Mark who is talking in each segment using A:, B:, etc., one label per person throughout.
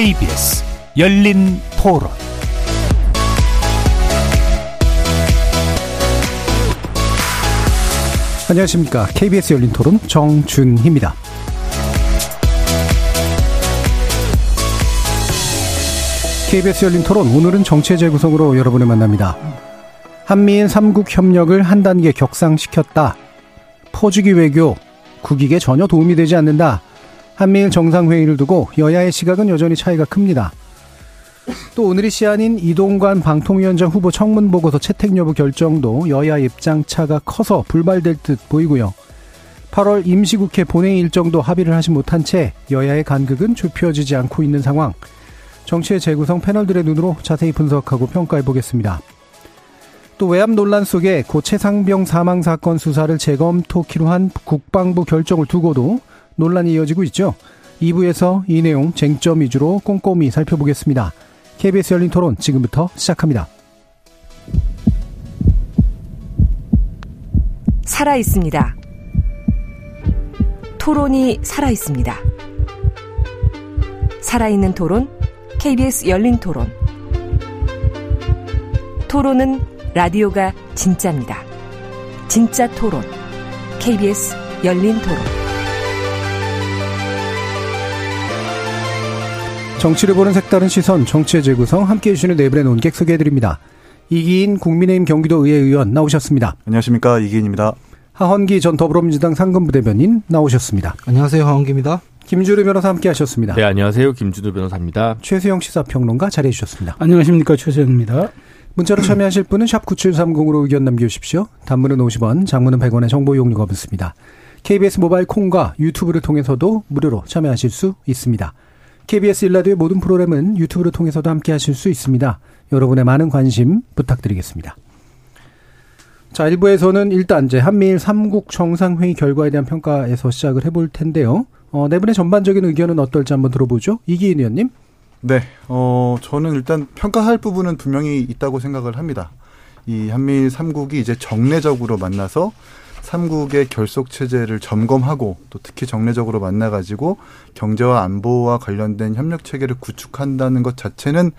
A: KBS 열린 토론
B: 안녕하십니까. KBS 열린 토론 정준희입니다. KBS 열린 토론 오늘은 정체 재구성으로 여러분을 만납니다. 한미일 3국 협력을 한 단계 격상시켰다. 퍼주기 외교, 국익에 전혀 도움이 되지 않는다. 한미일 정상회의를 두고 여야의 시각은 여전히 차이가 큽니다. 또 오늘이 시한인 이동관 방통위원장 후보 청문 보고서 채택 여부 결정도 여야 입장 차가 커서 불발될 듯 보이고요. 8월 임시국회 본회의 일정도 합의를 하지 못한 채 여야의 간극은 좁혀지지 않고 있는 상황. 정치의 재구성 패널들의 눈으로 자세히 분석하고 평가해 보겠습니다. 또 외압 논란 속에 고 최상병 사망 사건 수사를 재검토키로 한 국방부 결정을 두고도 논란이 이어지고 있죠. 2부에서 이 내용 쟁점 위주로 꼼꼼히 살펴보겠습니다. KBS 열린 토론 지금부터 시작합니다.
C: 살아 있습니다. 토론이 살아 있습니다. 살아있는 토론, KBS 열린 토론. 토론은 라디오가 진짜입니다. 진짜 토론, KBS 열린 토론.
B: 정치를 보는 색다른 시선, 정치의 재구성 함께해 주시는 네 분의 논객 소개해드립니다. 이기인 국민의힘 경기도의회 의원 나오셨습니다.
D: 안녕하십니까 이기인입니다.
B: 하헌기 전 더불어민주당 상근부대변인 나오셨습니다.
E: 안녕하세요 하헌기입니다.
B: 김주루 변호사 함께하셨습니다.
F: 네 안녕하세요 김주루 변호사입니다.
B: 최수영 시사평론가 자리해 주셨습니다.
G: 안녕하십니까 최수영입니다.
B: 문자로 참여하실 분은 샵 9730으로 의견 남겨주십시오. 단문은 50원, 장문은 100원의 정보 이용료가 붙습니다. KBS 모바일 콩과 유튜브를 통해서도 무료로 참여하실 수 있습니다. KBS 일라디오의 모든 프로그램은 유튜브를 통해서도 함께 하실 수 있습니다. 여러분의 많은 관심 부탁드리겠습니다. 자, 1부에서는 일단 이제 한미일 3국 정상회의 결과에 대한 평가에서 시작을 해볼 텐데요. 어, 네 분의 전반적인 의견은 어떨지 한번 들어보죠. 이기인 의원님.
D: 네, 어, 저는 일단 평가할 부분은 분명히 있다고 생각을 합니다. 이 한미일 3국이 이제 정례적으로 만나서 3국의 결속 체제를 점검하고 또 특히 정례적으로 만나 가지고 경제와 안보와 관련된 협력 체계를 구축한다는 것 자체는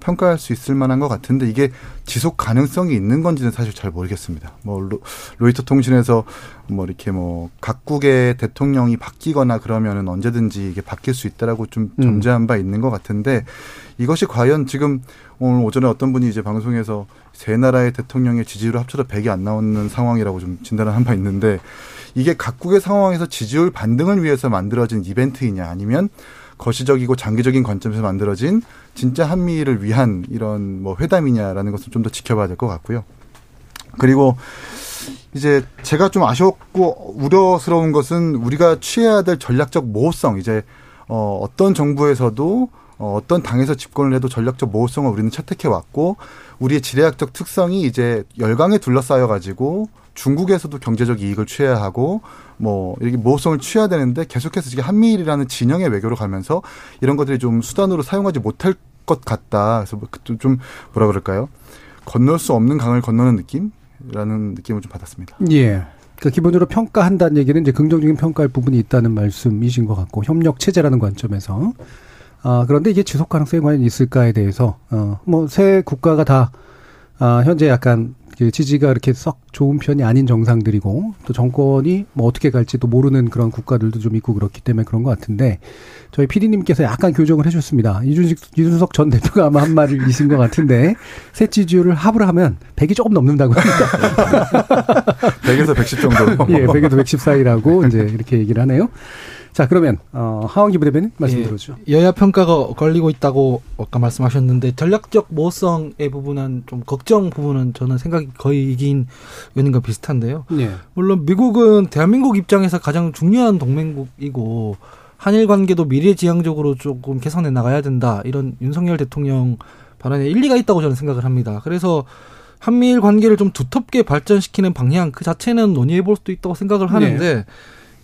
D: 평가할 수 있을 만한 것 같은데 이게 지속 가능성이 있는 건지는 사실 잘 모르겠습니다. 뭐 로, 로이터 통신에서 뭐 이렇게 뭐 각국의 대통령이 바뀌거나 그러면은 언제든지 이게 바뀔 수 있다라고 좀
B: 음.
D: 점재한 바 있는 것 같은데 이것이 과연 지금 오늘 오전에 어떤 분이 이제 방송에서 세 나라의 대통령의 지지율을 합쳐도 100이 안 나오는 상황이라고 좀 진단을 한 바 있는데 이게 각국의 상황에서 지지율 반등을 위해서 만들어진 이벤트이냐 아니면 거시적이고 장기적인 관점에서 만들어진 진짜 한미를 위한 이런 뭐 회담이냐라는 것을 좀 더 지켜봐야 될 것 같고요. 그리고 이제 제가 좀 아쉬웠고 우려스러운 것은 우리가 취해야 될 전략적 모호성 이제 어 어떤 정부에서도 어 어떤 당에서 집권을 해도 전략적 모호성을 우리는 채택해 왔고 우리의 지리학적 특성이 이제 열강에 둘러싸여 가지고 중국에서도 경제적 이익을 취해야 하고 뭐 이렇게 모호성을 취해야 되는데 계속해서 지금 한미일이라는 진영의 외교로 가면서 이런 것들이 좀 수단으로 사용하지 못할 것 같다. 그래서 뭐좀 뭐라 그럴까요? 건널 수 없는 강을 건너는 느낌이라는 느낌을 좀 받았습니다.
B: 예. 그 기본적으로 평가한다는 얘기는 이제 긍정적인 평가할 부분이 있다는 말씀이신 것 같고 협력 체제라는 관점에서 아 그런데 이게 지속 가능성이 과연 있을까에 대해서 어 뭐 새 국가가 다 아, 현재 약간 그 지지가 이렇게 썩 좋은 편이 아닌 정상들이고 또 정권이 뭐 어떻게 갈지도 모르는 그런 국가들도 좀 있고 그렇기 때문에 그런 것 같은데 저희 PD님께서 약간 교정을 해주셨습니다. 이준식 이준석 전 대표가 아마 한 말이신 것 같은데 새 지지율을 합을 하면 100이 조금 넘는다고 합니다.
D: 100에서 110 정도.
B: 예, 100에서 110 사이라고 이제 이렇게 얘기를 하네요. 자, 그러면 어, 하원기 부대변인 말씀
E: 예,
B: 들어주죠.
E: 여야 평가가 걸리고 있다고 아까 말씀하셨는데 전략적 모성의 부분은 좀 걱정 부분은 저는 생각이 거의 이긴 의원님과 비슷한데요.
B: 예.
E: 물론 미국은 대한민국 입장에서 가장 중요한 동맹국이고 한일 관계도 미래지향적으로 조금 개선해 나가야 된다 이런 윤석열 대통령 발언에 일리가 있다고 저는 생각을 합니다. 그래서 한미일 관계를 좀 두텁게 발전시키는 방향 그 자체는 논의해 볼 수도 있다고 생각을 하는데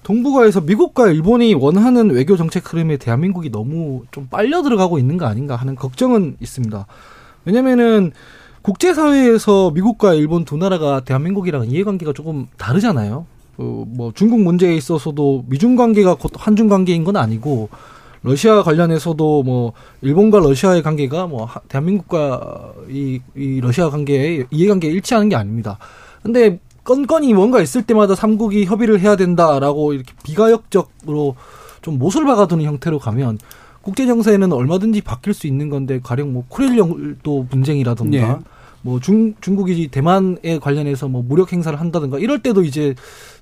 E: 동북아에서 미국과 일본이 원하는 외교 정책 흐름에 대한민국이 너무 좀 빨려 들어가고 있는 거 아닌가 하는 걱정은 있습니다. 왜냐면은 국제사회에서 미국과 일본 두 나라가 대한민국이랑 이해관계가 조금 다르잖아요. 어, 뭐 중국 문제에 있어서도 미중 관계가 곧 한중 관계인 건 아니고 러시아 관련해서도 뭐 일본과 러시아의 관계가 뭐 하- 대한민국과 이, 이 러시아 관계의 이해관계에 일치하는 게 아닙니다. 근데 건건이 뭔가 있을 때마다 삼국이 협의를 해야 된다라고 이렇게 비가역적으로 좀 못을 박아두는 형태로 가면 국제 정세는 얼마든지 바뀔 수 있는 건데 가령 뭐 코레일 영도 분쟁이라든가
B: 예.
E: 뭐 중, 중국이 대만에 관련해서 뭐 무력 행사를 한다든가 이럴 때도 이제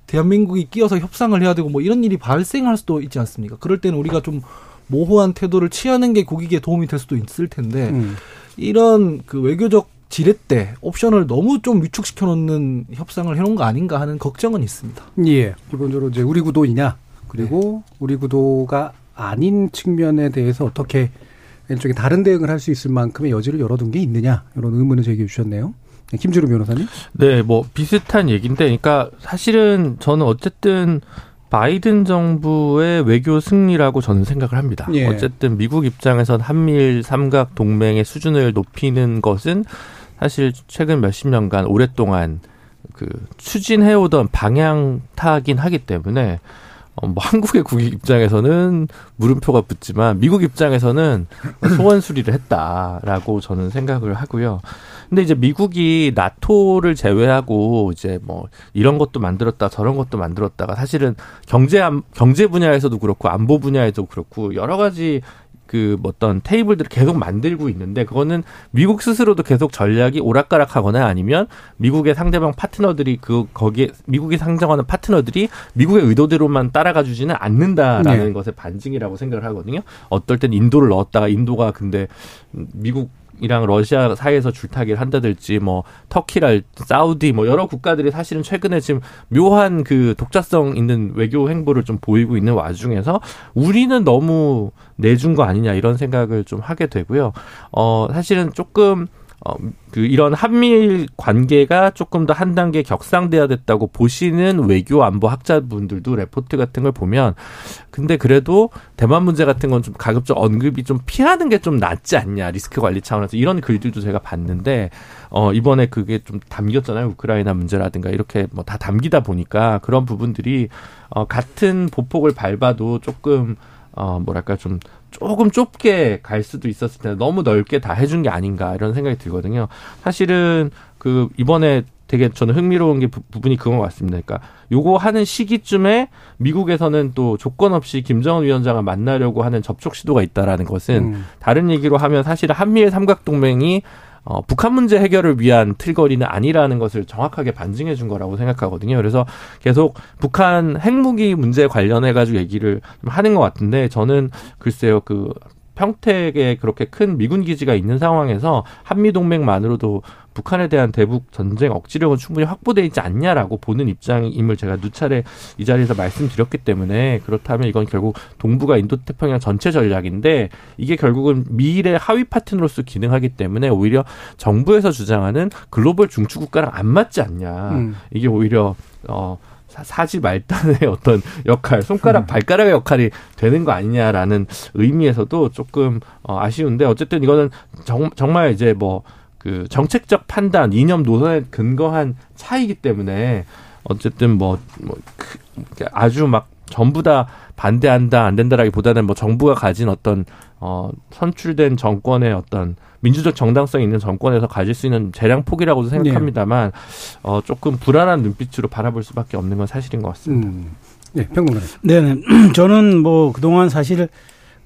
E: 대한민국이 끼어서 협상을 해야 되고 뭐 이런 일이 발생할 수도 있지 않습니까? 그럴 때는 우리가 좀 모호한 태도를 취하는 게 국익에 도움이 될 수도 있을 텐데
B: 음.
E: 이런 그 외교적 지렛대 옵션을 너무 좀 위축시켜 놓는 협상을 해놓은 거 아닌가 하는 걱정은 있습니다.
B: 예. 기본적으로 이제 우리 구도이냐, 그리고 우리 구도가 아닌 측면에 대해서 어떻게 일종의 다른 대응을 할 수 있을 만큼의 여지를 열어둔 게 있느냐, 이런 의문을 제기해 주셨네요. 네, 김주루 변호사님.
F: 네, 뭐 비슷한 얘기인데, 그러니까 사실은 저는 어쨌든 바이든 정부의 외교 승리라고 저는 생각을 합니다.
B: 예.
F: 어쨌든 미국 입장에선 한미일 삼각 동맹의 수준을 높이는 것은 사실 최근 몇십 년간 오랫동안 그 추진해오던 방향 타긴 하기 때문에 어, 뭐 한국의 국익 입장에서는 물음표가 붙지만 미국 입장에서는 소원 수리를 했다라고 저는 생각을 하고요. 근데 이제 미국이 나토를 제외하고 이제 뭐 이런 것도 만들었다 저런 것도 만들었다가 사실은 경제 안- 경제 분야에서도 그렇고 안보 분야에도 그렇고 여러 가지 그 어떤 테이블들을 계속 만들고 있는데 그거는 미국 스스로도 계속 전략이 오락가락하거나 아니면 미국의 상대방 파트너들이 그 거기에 미국이 상정하는 파트너들이 미국의 의도대로만 따라가 주지는 않는다라는
B: 네.
F: 것의 반증이라고 생각을 하거든요. 어떨 땐 인도를 넣었다가 인도가 근데 미국 이랑 러시아 사이에서 줄타기를 한다든지 뭐 터키랄 사우디 뭐 여러 국가들이 사실은 최근에 지금 묘한 그 독자성 있는 외교 행보를 좀 보이고 있는 와중에서 우리는 너무 내준 거 아니냐 이런 생각을 좀 하게 되고요. 어 사실은 조금 어, 그 이런 한미일 관계가 조금 더 한 단계 격상돼야 됐다고 보시는 외교 안보 학자분들도 레포트 같은 걸 보면 근데 그래도 대만 문제 같은 건 좀 가급적 언급이 좀 피하는 게 좀 낫지 않냐 리스크 관리 차원에서 이런 글들도 제가 봤는데 어 이번에 그게 좀 담겼잖아요. 우크라이나 문제라든가 이렇게 뭐 다 담기다 보니까 그런 부분들이 어 같은 보폭을 밟아도 조금 어 뭐랄까 좀 조금 좁게 갈 수도 있었을 텐데 너무 넓게 다 해준 게 아닌가 이런 생각이 들거든요. 사실은 그 이번에 되게 저는 흥미로운 게 부, 부분이 그건 것 같습니다. 그러니까 요거 하는 시기쯤에 미국에서는 또 조건 없이 김정은 위원장을 만나려고 하는 접촉 시도가 있다라는 것은
B: 음.
F: 다른 얘기로 하면 사실 한미일 삼각 동맹이 어, 북한 문제 해결을 위한 틀거리는 아니라는 것을 정확하게 반증해 준 거라고 생각하거든요. 그래서 계속 북한 핵무기 문제 관련해 가지고 얘기를 좀 하는 것 같은데 저는 글쎄요 그 평택에 그렇게 큰 미군 기지가 있는 상황에서 한미 동맹만으로도 북한에 대한 대북 전쟁 억지력은 충분히 확보돼 있지 않냐라고 보는 입장임을 제가 누차례 이 자리에서 말씀드렸기 때문에 그렇다면 이건 결국 동북아 인도태평양 전체 전략인데 이게 결국은 미일의 하위 파트너로서 기능하기 때문에 오히려 정부에서 주장하는 글로벌 중추 국가랑 안 맞지 않냐.
B: 음.
F: 이게 오히려 어 사- 사지 말단의 어떤 역할, 손가락, 발가락의 역할이 되는 거 아니냐라는 의미에서도 조금 어, 아쉬운데 어쨌든 이거는 정, 정말 이제 뭐 그 정책적 판단, 이념 노선에 근거한 차이기 때문에 어쨌든 뭐, 뭐 크- 이렇게 아주 막 전부 다 반대한다 안 된다라기보다는 뭐 정부가 가진 어떤 어 선출된 정권의 어떤 민주적 정당성 있는 정권에서 가질 수 있는 재량 폭이라고도 생각합니다만 어 조금 불안한 눈빛으로 바라볼 수밖에 없는 건 사실인 것 같습니다.
B: 음. 네, 평론가님.
G: 네네. 저는 뭐 그동안 사실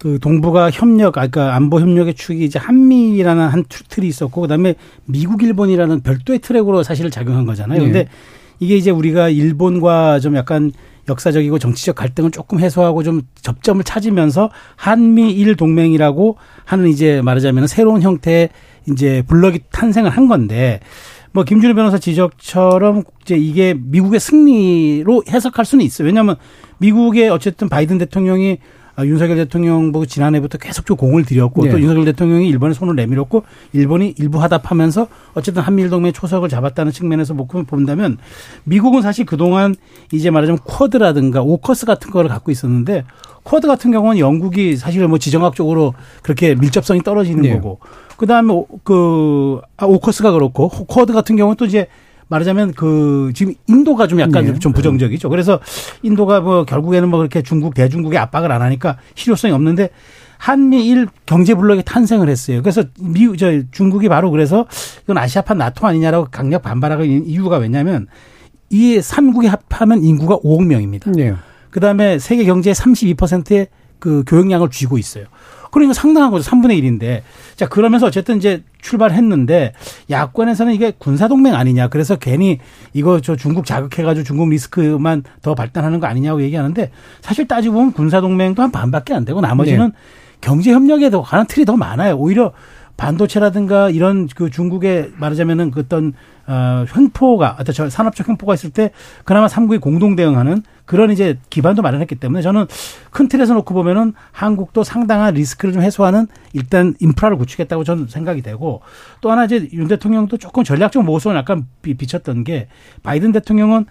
G: 그 동북아 협력, 아까 그러니까 안보 협력의 축이 이제 한미라는 한 틀- 틀이 있었고 그다음에 미국 일본이라는 별도의 트랙으로 사실 작용한 거잖아요.
B: 네.
G: 근데 이게 이제 우리가 일본과 좀 약간 역사적이고 정치적 갈등을 조금 해소하고 좀 접점을 찾으면서 한미일 동맹이라고 하는 이제 말하자면 새로운 형태의 이제 블럭이 탄생을 한 건데 뭐 김준호 변호사 지적처럼 이제 이게 미국의 승리로 해석할 수는 있어요. 왜냐하면 미국의 어쨌든 바이든 대통령이 아, 윤석열 대통령 보고 지난해부터 계속적으로 공을 들였고
B: 네.
G: 또 윤석열 대통령이 일본에 손을 내밀었고 일본이 일부 화답하면서 어쨌든 한미일 동맹 초석을 잡았다는 측면에서 본다면 미국은 사실 그동안 이제 말하자면 쿼드라든가 오커스 같은 거를 갖고 있었는데 쿼드 같은 경우는 영국이 사실 뭐 지정학적으로 그렇게 밀접성이 떨어지는
B: 네.
G: 거고 그다음에 오- 그 아, 오커스가 그렇고 쿼드 같은 경우는 또 이제 말하자면 그 지금 인도가 좀 약간
B: 네.
G: 좀 부정적이죠. 그래서 인도가 뭐 결국에는 뭐 그렇게 중국 대중국의 압박을 안 하니까 실효성이 없는데 한미일 경제 블록이 탄생을 했어요. 그래서 미, 저 중국이 바로 그래서 이건 아시아판 나토 아니냐라고 강력 반발하고 있는 이유가 왜냐면 이 3국이 합하면 인구가 5억 명입니다.
B: 네.
G: 그다음에 세계 경제의 32%의 그 교역량을 쥐고 있어요. 그러니까 상당한 거죠. 3분의 1인데. 자, 그러면서 어쨌든 이제 출발했는데 야권에서는 이게 군사 동맹 아니냐. 그래서 괜히 이거 저 중국 자극해 가지고 중국 리스크만 더 발단하는 거 아니냐고 얘기하는데 사실 따지고 보면 군사 동맹도 한 반밖에 안 되고 나머지는 경제 협력에 더 관한 틀이 더 많아요. 오히려 반도체라든가 이런 그 중국의 말하자면은 그 어떤 어 횡포가 어떤 저 산업적 횡포가 있을 때 그나마 삼국이 공동 대응하는 그런 이제 기반도 마련했기 때문에 저는 큰 틀에서 놓고 보면은 한국도 상당한 리스크를 좀 해소하는 일단 인프라를 구축했다고 저는 생각이 되고 또 하나 이제 윤 대통령도 조금 전략적 모습을 약간 비- 비쳤던 게 바이든 대통령은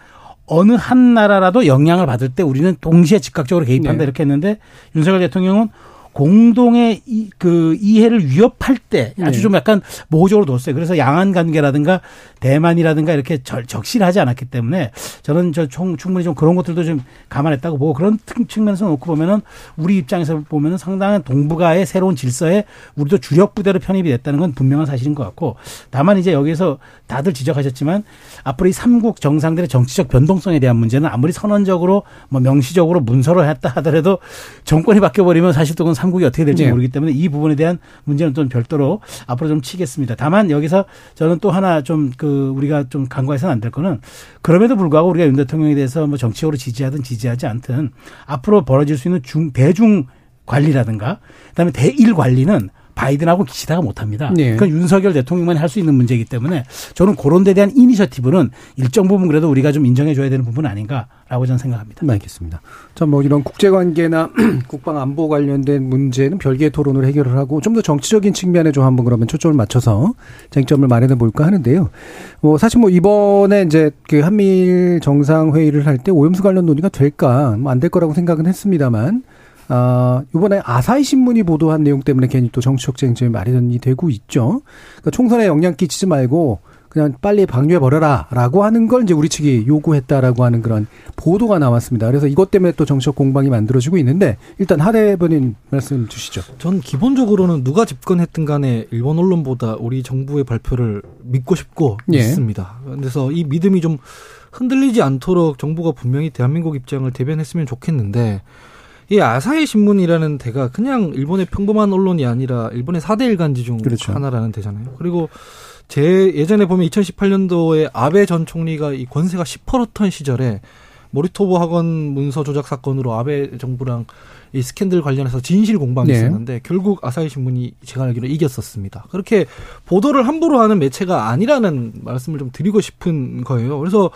G: 어느 한 나라라도 영향을 받을 때 우리는 동시에 즉각적으로 개입한다
B: 네.
G: 이렇게 했는데 윤석열 대통령은 공동의 이, 그 이해를 위협할 때 아주
B: 네.
G: 좀 약간 모호적으로 뒀어요. 그래서 양안 관계라든가 대만이라든가 이렇게 절, 적실하지 않았기 때문에 저는 저 총, 충분히 좀 그런 것들도 좀 감안했다고 보고 그런 특- 측면에서 놓고 보면은 우리 입장에서 보면은 상당한 동북아의 새로운 질서에 우리도 주력 부대로 편입이 됐다는 건 분명한 사실인 것 같고 다만 이제 여기서 다들 지적하셨지만 앞으로 이 삼국 정상들의 정치적 변동성에 대한 문제는 아무리 선언적으로 뭐 명시적으로 문서를 했다 하더라도 정권이 바뀌어 버리면 사실 또 그건 삼국이 어떻게 될지
B: 네.
G: 모르기 때문에 이 부분에 대한 문제는 좀 별도로 앞으로 좀 치겠습니다. 다만 여기서 저는 또 하나 좀 그 우리가 좀 간과해서는 안 될 거는 그럼에도 불구하고 우리가 윤 대통령에 대해서 뭐 정치적으로 지지하든 지지하지 않든 앞으로 벌어질 수 있는 중 대중 관리라든가 그다음에 대일 관리는 바이든하고 기시다가 못합니다.
B: 네.
G: 그건 윤석열 대통령만이 할 수 있는 문제이기 때문에 저는 그런 데 대한 이니셔티브는 일정 부분 그래도 우리가 좀 인정해 줘야 되는 부분 아닌가라고 저는 생각합니다.
B: 알겠습니다. 자, 뭐 이런 국제관계나 국방 안보 관련된 문제는 별개의 토론을 해결을 하고 좀 더 정치적인 측면에 좀 한번 그러면 초점을 맞춰서 쟁점을 마련해 볼까 하는데요. 뭐 사실 뭐 이번에 이제 그 한미일 정상 회의를 할 때 오염수 관련 논의가 될까 뭐 안 될 거라고 생각은 했습니다만 아, 이번에 아사히 신문이 보도한 내용 때문에 괜히 또 정치적 쟁점이 마련이 되고 있죠. 그러니까 총선에 영향 끼치지 말고 그냥 빨리 방류해 버려라라고 하는 걸 이제 우리 측이 요구했다라고 하는 그런 보도가 나왔습니다. 그래서 이것 때문에 또 정치적 공방이 만들어지고 있는데 일단 하 대변인 말씀 주시죠.
E: 전 기본적으로는 누가 집권했든 간에 일본 언론보다 우리 정부의 발표를 믿고 싶고
B: 예.
E: 믿습니다. 그래서 이 믿음이 좀 흔들리지 않도록 정부가 분명히 대한민국 입장을 대변했으면 좋겠는데 이 아사히 신문이라는 대가 그냥 일본의 평범한 언론이 아니라 일본의 4대 일간지 중
B: 그렇죠.
E: 하나라는 대잖아요. 그리고 제 예전에 보면 2018년도에 아베 전 총리가 이 권세가 10%던 시절에 모리토보 학원 문서 조작 사건으로 아베 정부랑 이 스캔들 관련해서 진실 공방이
B: 네.
E: 있었는데 결국 아사히 신문이 제가 알기로 이겼었습니다. 그렇게 보도를 함부로 하는 매체가 아니라는 말씀을 좀 드리고 싶은 거예요. 그래서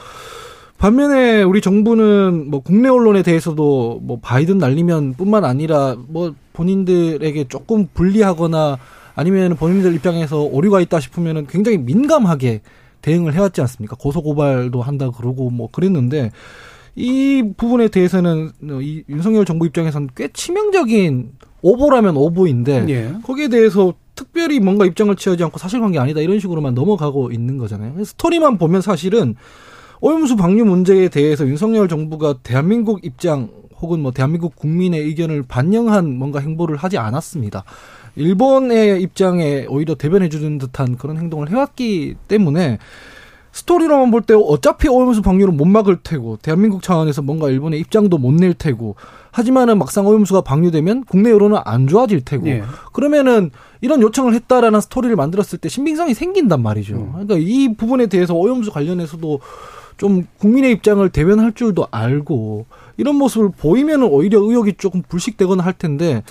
E: 반면에 우리 정부는 뭐 국내 언론에 대해서도 뭐 바이든 날리면 뿐만 아니라 뭐 본인들에게 조금 불리하거나 아니면 본인들 입장에서 오류가 있다 싶으면은 굉장히 민감하게 대응을 해왔지 않습니까? 고소 고발도 한다 그러고 뭐 그랬는데 이 부분에 대해서는 이 윤석열 정부 입장에서는 꽤 치명적인 오보라면 오보인데
B: 예.
E: 거기에 대해서 특별히 뭔가 입장을 취하지 않고 사실관계 아니다 이런 식으로만 넘어가고 있는 거잖아요. 스토리만 보면 사실은 오염수 방류 문제에 대해서 윤석열 정부가 대한민국 입장 혹은 뭐 대한민국 국민의 의견을 반영한 뭔가 행보를 하지 않았습니다. 일본의 입장에 오히려 대변해 주는 듯한 그런 행동을 해왔기 때문에 스토리로만 볼 때 어차피 오염수 방류를 못 막을 테고 대한민국 차원에서 뭔가 일본의 입장도 못 낼 테고 하지만은 막상 오염수가 방류되면 국내 여론은 안 좋아질 테고
B: 예.
E: 그러면은 이런 요청을 했다라는 스토리를 만들었을 때 신빙성이 생긴단 말이죠. 그러니까 이 부분에 대해서 오염수 관련해서도 좀 국민의 입장을 대변할 줄도 알고 이런 모습을 보이면 오히려 의혹이 조금 불식되거나 할 텐데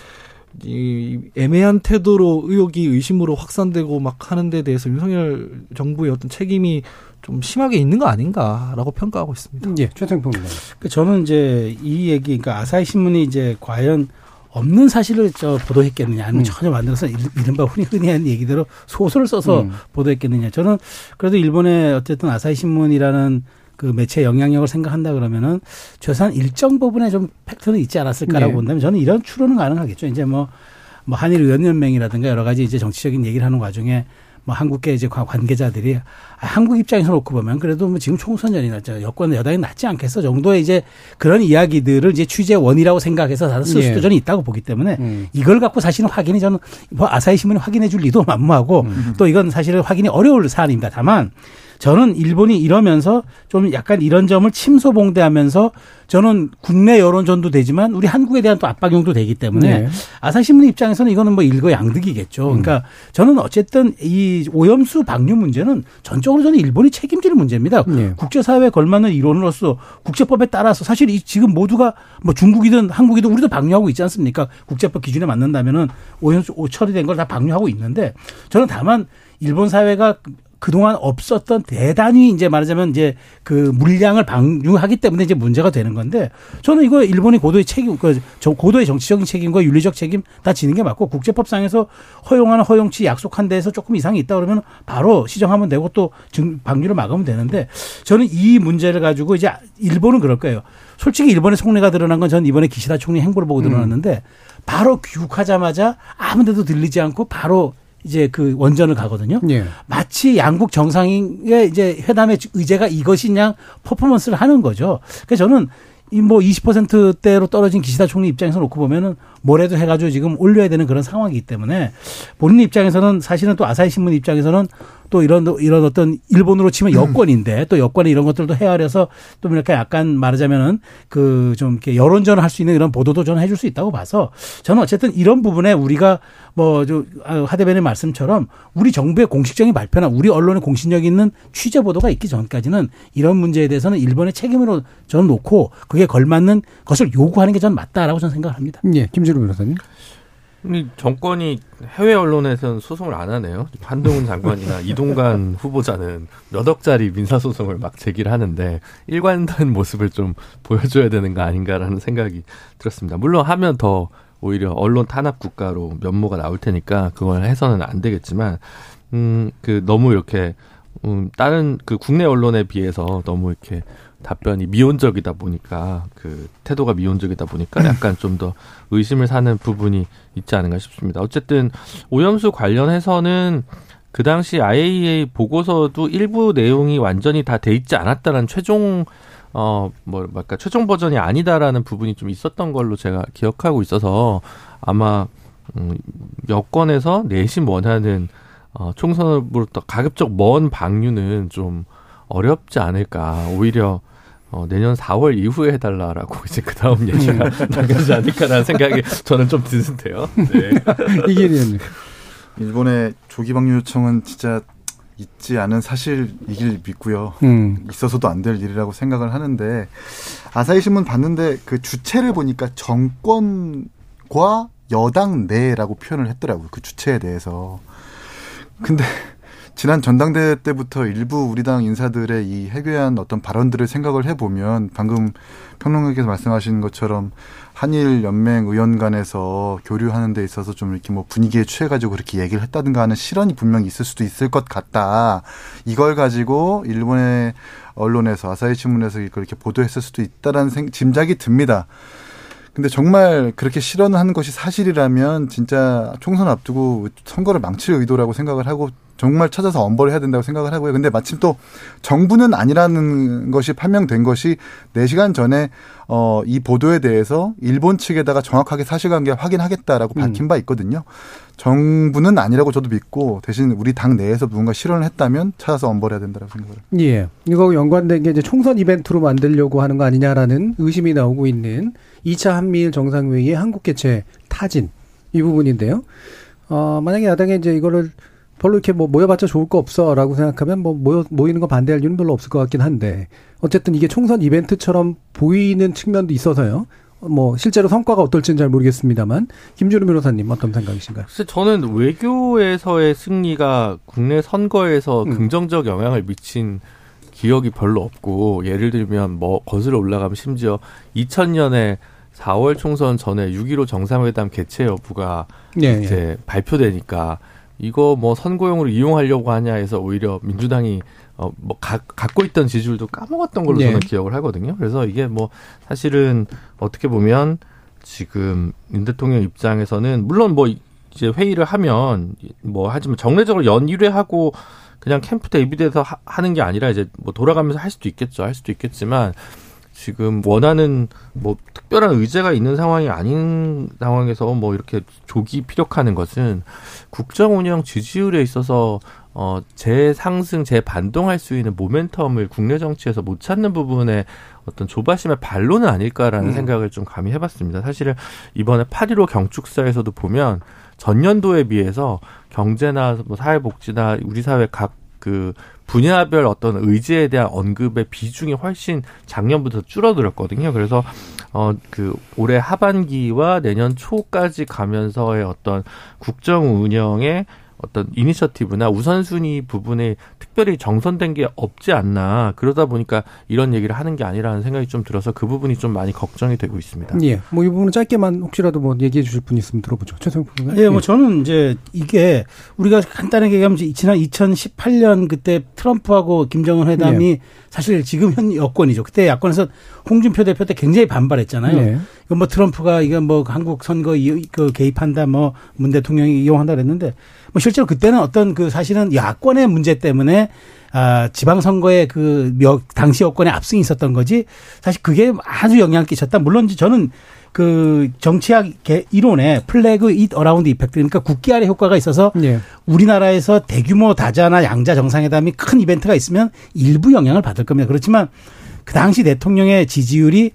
E: 이 애매한 태도로 의혹이 의심으로 확산되고 막 하는 데 대해서 윤석열 정부의 어떤 책임이 좀 심하게 있는 거 아닌가라고 평가하고 있습니다.
B: 예, 최상평
G: 님그 저는 이제 이 얘기, 그러니까 아사히 신문이 이제 과연 없는 사실을 저 보도했겠느냐, 아니면
B: 음.
G: 전혀 만들어서 일- 이른바 흔히 흔히 하는 얘기대로 소설을 써서
B: 음.
G: 보도했겠느냐. 저는 그래도 일본의 어쨌든 아사히 신문이라는 그 매체 영향력을 생각한다 그러면은 최소한 일정 부분의 좀 팩트는 있지 않았을까라고
B: 네.
G: 본다면 저는 이런 추론은 가능하겠죠. 이제 뭐, 뭐 한일 의원연맹이라든가 여러 가지 이제 정치적인 얘기를 하는 과정에 뭐 한국계 이제 관계자들이 아, 한국 입장에서 놓고 보면 그래도 뭐 지금 총선전이나 여권 여당이 낫지 않겠어 정도의 이제 그런 이야기들을 이제 취재 원이라고 생각해서 다들 쓸 수도
B: 예.
G: 저는 있다고 보기 때문에
B: 음.
G: 이걸 갖고 사실은 확인이 저는 뭐 아사히 신문이 확인해 줄 리도 만무하고
B: 음.
G: 또 이건 사실은 확인이 어려울 사안입니다. 다만 저는 일본이 이러면서 좀 약간 이런 점을 침소봉대하면서 저는 국내 여론전도 되지만 우리 한국에 대한 또 압박용도 되기 때문에
B: 네.
G: 아사히신문 입장에서는 이거는 뭐 일거양득이겠죠. 그러니까 저는 어쨌든 이 오염수 방류 문제는 전적으로 저는 일본이 책임질 문제입니다.
B: 네.
G: 국제사회에 걸맞는 이론으로서 국제법에 따라서 사실 이 지금 모두가 뭐 중국이든 한국이든 우리도 방류하고 있지 않습니까? 국제법 기준에 맞는다면은 오염수 처리된 걸 다 방류하고 있는데 저는 다만 일본 사회가 그동안 없었던 대단히 이제 말하자면 이제 그 물량을 방류하기 때문에 이제 문제가 되는 건데 저는 이거 일본이 고도의 책임, 그 저- 고도의 정치적인 책임과 윤리적 책임 다 지는 게 맞고 국제법상에서 허용하는 허용치 약속한 데에서 조금 이상이 있다 그러면 바로 시정하면 되고 또 증- 방류를 막으면 되는데 저는 이 문제를 가지고 이제 일본은 그럴 거예요. 솔직히 일본의 속내가 드러난 건 전 이번에 기시다 총리 행보를 보고 드러났는데 바로 귀국하자마자 아무 데도 들리지 않고 바로 이제 그 원전을 가거든요.
B: 예.
G: 마치 양국 정상의 이제 회담의 의제가 이것이냐 퍼포먼스를 하는 거죠. 그래서 저는 이뭐 20%대로 떨어진 기시다 총리 입장에서 놓고 보면은 뭐래도 해가지고 지금 올려야 되는 그런 상황이기 때문에 본인 입장에서는 사실은 또 아사히 신문 입장에서는 또 이런 이런 어떤 일본으로 치면 여권인데 또 여권의 이런 것들도 헤아려서 또 이렇게 약간 말하자면은 그 좀 이렇게 여론전을 할 수 있는 이런 보도도 저는 해줄 수 있다고 봐서 저는 어쨌든 이런 부분에 우리가 뭐저 하대변의 말씀처럼 우리 정부의 공식적인 발표나 우리 언론의 공신력 있는 취재 보도가 있기 전까지는 이런 문제에 대해서는 일본의 책임으로 저는 놓고 그게 걸맞는 것을 요구하는 게 저는 맞다라고 저는 생각합니다.
B: 예. 김준우 변호사님.
F: 이 정권이 해외 언론에서는 소송을 안 하네요. 한동훈 장관이나 이동관 후보자는 몇 억짜리 민사 소송을 막 제기를 하는데 일관된 모습을 좀 보여줘야 되는 거 아닌가라는 생각이 들었습니다. 물론 하면 더 오히려 언론 탄압 국가로 면모가 나올 테니까 그걸 해서는 안 되겠지만 음 그 너무 이렇게 음 다른 그 국내 언론에 비해서 너무 이렇게 답변이 미온적이다 보니까 그 태도가 미온적이다 보니까 약간 좀 더 의심을 사는 부분이 있지 않은가 싶습니다. 어쨌든 오염수 관련해서는 그 당시 IAEA 보고서도 일부 내용이 완전히 다 돼 있지 않았다는 최종 어, 뭐, 뭐랄까, 최종 버전이 아니다라는 부분이 좀 있었던 걸로 제가 기억하고 있어서 아마, 음, 여권에서 내심 원하는, 어, 총선으로부터 가급적 먼 방류는 좀 어렵지 않을까. 오히려, 어, 내년 4월 이후에 해달라라고 이제 그 다음 얘기가 나가지 않을까라는 생각이 저는 좀 드는데요. 네.
B: 이게 의원님.
D: 일본의 조기 방류 요청은 진짜 있지 않은 사실이길 믿고요.
B: 음.
D: 있어서도 안 될 일이라고 생각을 하는데 아사히 신문 봤는데 그 주체를 보니까 정권과 여당 내라고 표현을 했더라고요. 그 주체에 대해서. 근데 지난 전당대회 때부터 일부 우리 당 인사들의 이 해괴한 어떤 발언들을 생각을 해보면 방금 평론가께서 말씀하신 것처럼 한일 연맹 의원 간에서 교류하는 데 있어서 좀 이렇게 뭐 분위기에 취해가지고 그렇게 얘기를 했다든가 하는 실언이 분명히 있을 수도 있을 것 같다. 이걸 가지고 일본의 언론에서 아사히 신문에서 그렇게 보도했을 수도 있다라는 생, 짐작이 듭니다. 근데 정말 그렇게 실언을 하는 것이 사실이라면 진짜 총선 앞두고 선거를 망칠 의도라고 생각을 하고 정말 찾아서 엄벌을 해야 된다고 생각을 하고요. 근데 마침 또 정부는 아니라는 것이 판명된 것이 4시간 전에 어, 이 보도에 대해서 일본 측에다가 정확하게 사실관계 확인하겠다라고 밝힌 바 있거든요. 정부는 아니라고 저도 믿고 대신 우리 당 내에서 누군가 실언을 했다면 찾아서 엄벌해야 된다고 생각을 합니다.
B: 예. 이거 연관된 게 이제 총선 이벤트로 만들려고 하는 거 아니냐라는 의심이 나오고 있는 2차 한미일 정상회의의 한국 개최 타진 이 부분인데요. 어, 만약에 야당에 이제 이거를 별로 이렇게 뭐 모여봤자 좋을 거 없어라고 생각하면 뭐 모여 모이는 거 반대할 이유는 별로 없을 것 같긴 한데 어쨌든 이게 총선 이벤트처럼 보이는 측면도 있어서요. 뭐 실제로 성과가 어떨지는 잘 모르겠습니다만 김준우 변호사님 어떤 생각이신가요?
F: 글쎄 저는 외교에서의 승리가 국내 선거에서
B: 음.
F: 긍정적 영향을 미친 기억이 별로 없고 예를 들면 뭐 거슬러 올라가면 심지어 2000년에 4월 총선 전에 6.15 정상회담 개최 여부가
B: 예,
F: 이제 발표되니까 이거 뭐 선거용으로 이용하려고 하냐 해서 오히려 민주당이 어뭐 갖고 있던 지지율도 까먹었던 걸로
B: 네.
F: 저는 기억을 하거든요. 그래서 이게 뭐 사실은 어떻게 보면 지금 윤 대통령 입장에서는 물론 뭐 이제 회의를 하면 뭐 하지만 정례적으로 연일회하고 그냥 캠프 하- 하는 게 아니라 이제 뭐 돌아가면서 할 수도 있겠죠. 할 수도 있겠지만 지금 원하는 뭐 특별한 의제가 있는 상황이 아닌 상황에서 뭐 이렇게 조기 피력하는 것은 국정 운영 지지율에 있어서 어 재상승 재반동할 수 있는 모멘텀을 국내 정치에서 못 찾는 부분에 어떤 조바심의 반론은 아닐까라는
B: 음.
F: 생각을 좀 감히 해봤습니다. 사실은 이번에 8.15 경축사에서도 보면 전년도에 비해서 경제나 뭐 사회복지나 우리 사회 각그 분야별 어떤 의제에 대한 언급의 비중이 훨씬 작년부터 줄어들었거든요. 그래서 어 그 올해 하반기와 내년 초까지 가면서의 어떤 국정 운영의 어떤 이니셔티브나 우선순위 부분에 특별히 정선된 게 없지 않나 그러다 보니까 이런 얘기를 하는 게 아니라는 생각이 좀 들어서 그 부분이 좀 많이 걱정이 되고 있습니다.
B: 예. 뭐 이 부분은 짧게만 혹시라도 뭐 얘기해 주실 분 있으면 들어보죠. 최성 부분.
G: 예, 뭐 저는 이제 이게 우리가 간단하게 얘기하면 지난 2018년 그때 트럼프하고 김정은 회담이 사실 지금 현 여권이죠. 그때 야권에서 홍준표 대표 때 굉장히 반발했잖아요.
B: 네.
G: 이건 뭐 트럼프가 이건 뭐 한국 선거 이, 그 개입한다 뭐 문 대통령이 이용한다 그랬는데 뭐 실제로 그때는 어떤 그 사실은 야권의 문제 때문에 아, 지방선거에 그 몇, 당시 여권의 압승이 있었던 거지 사실 그게 아주 영향을 끼쳤다. 물론 저는 그 정치학 개- 이론에 flag it around effect 그러니까 국기 아래 효과가 있어서
B: 예.
G: 우리나라에서 대규모 다자나 양자 정상회담이 큰 이벤트가 있으면 일부 영향을 받을 겁니다. 그렇지만 그 당시 대통령의 지지율이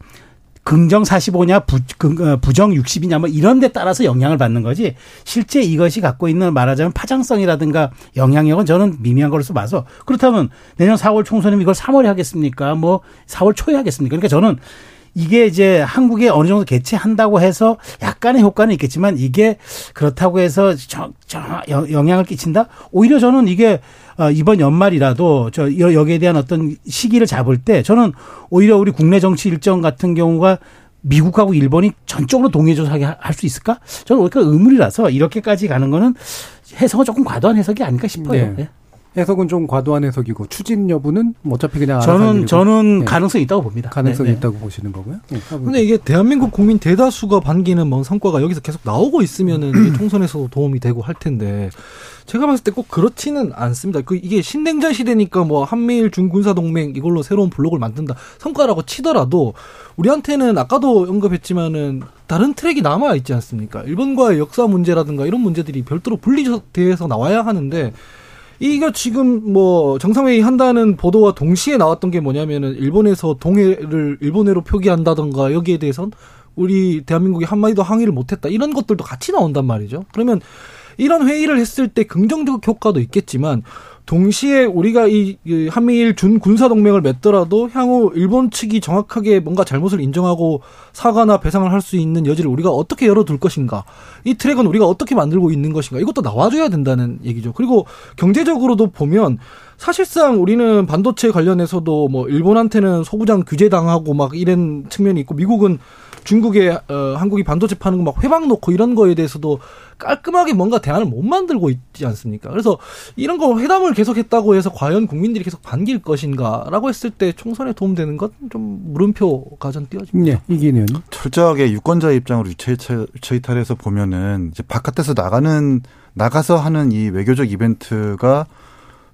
G: 긍정 45냐 부, 긍- 어, 부정 60이냐 뭐 이런 데 따라서 영향을 받는 거지 실제 이것이 갖고 있는 말하자면 파장성이라든가 영향력은 저는 미미한 걸로 봐서 그렇다면 내년 4월 총선이면 이걸 3월에 하겠습니까? 뭐 4월 초에 하겠습니까? 그러니까 저는 이게 이제 한국에 어느 정도 개최한다고 해서 약간의 효과는 있겠지만 이게 그렇다고 해서 저, 저 영- 영향을 끼친다? 오히려 저는 이게 어, 이번 연말이라도 저 여- 여기에 대한 어떤 시기를 잡을 때 저는 오히려 우리 국내 정치 일정 같은 경우가 미국하고 일본이 전적으로 동의해줘서 하게 할 수 있을까? 저는 오히려 의문이라서 이렇게까지 가는 거는 해석은 조금 과도한 해석이 아닐까 싶어요.
B: 네.
G: 예.
B: 해석은 좀 과도한 해석이고 추진 여부는 뭐 어차피 그냥
G: 저는
B: 일이고
G: 저는
B: 네.
G: 가능성이 있다고 봅니다.
B: 가능성이
G: 네, 네.
B: 있다고 보시는 거고요. 예.
E: 근데 이게 대한민국 국민 대다수가 반기는 뭐 성과가 여기서 계속 나오고 있으면은 이게 총선에서도 도움이 되고 할 텐데 제가 봤을 때 꼭 그렇지는 않습니다. 그 이게 신냉전 시대니까 뭐 한미일 중군사 동맹 이걸로 새로운 블록을 만든다 성과라고 치더라도 우리한테는 아까도 언급했지만은 다른 트랙이 남아 있지 않습니까? 일본과의 역사 문제라든가 이런 문제들이 별도로 분리돼서 나와야 하는데 이거 지금 뭐 정상회의 한다는 보도와 동시에 나왔던 게 뭐냐면은 일본에서 동해를 일본해로 표기한다던가 여기에 대해선 우리 대한민국이 한마디도 항의를 못했다 이런 것들도 같이 나온단 말이죠. 그러면 이런 회의를 했을 때 긍정적 효과도 있겠지만 동시에 우리가 이, 이 한미일 준 군사 동맹을 맺더라도 향후 일본 측이 정확하게 뭔가 잘못을 인정하고 사과나 배상을 할 수 있는 여지를 우리가 어떻게 열어둘 것인가 이 트랙은 우리가 어떻게 만들고 있는 것인가 이것도 나와줘야 된다는 얘기죠. 그리고 경제적으로도 보면 사실상 우리는 반도체 관련해서도 뭐 일본한테는 소부장 규제 당하고 막 이런 측면이 있고 미국은 중국에 어, 한국이 반도체 파는 거 막 회방 놓고 이런 거에 대해서도 깔끔하게 뭔가 대안을 못 만들고 있지 않습니까? 그래서 이런 거 회담을 계속했다고 해서 과연 국민들이 계속 반길 것인가라고 했을 때 총선에 도움되는 건좀 물음표가 전 띄어집니다.
B: 예, 이기는
D: 철저하게 유권자 입장으로 유체 이탈해서 보면은 이제 바깥에서 나가는 나가서 하는 이 외교적 이벤트가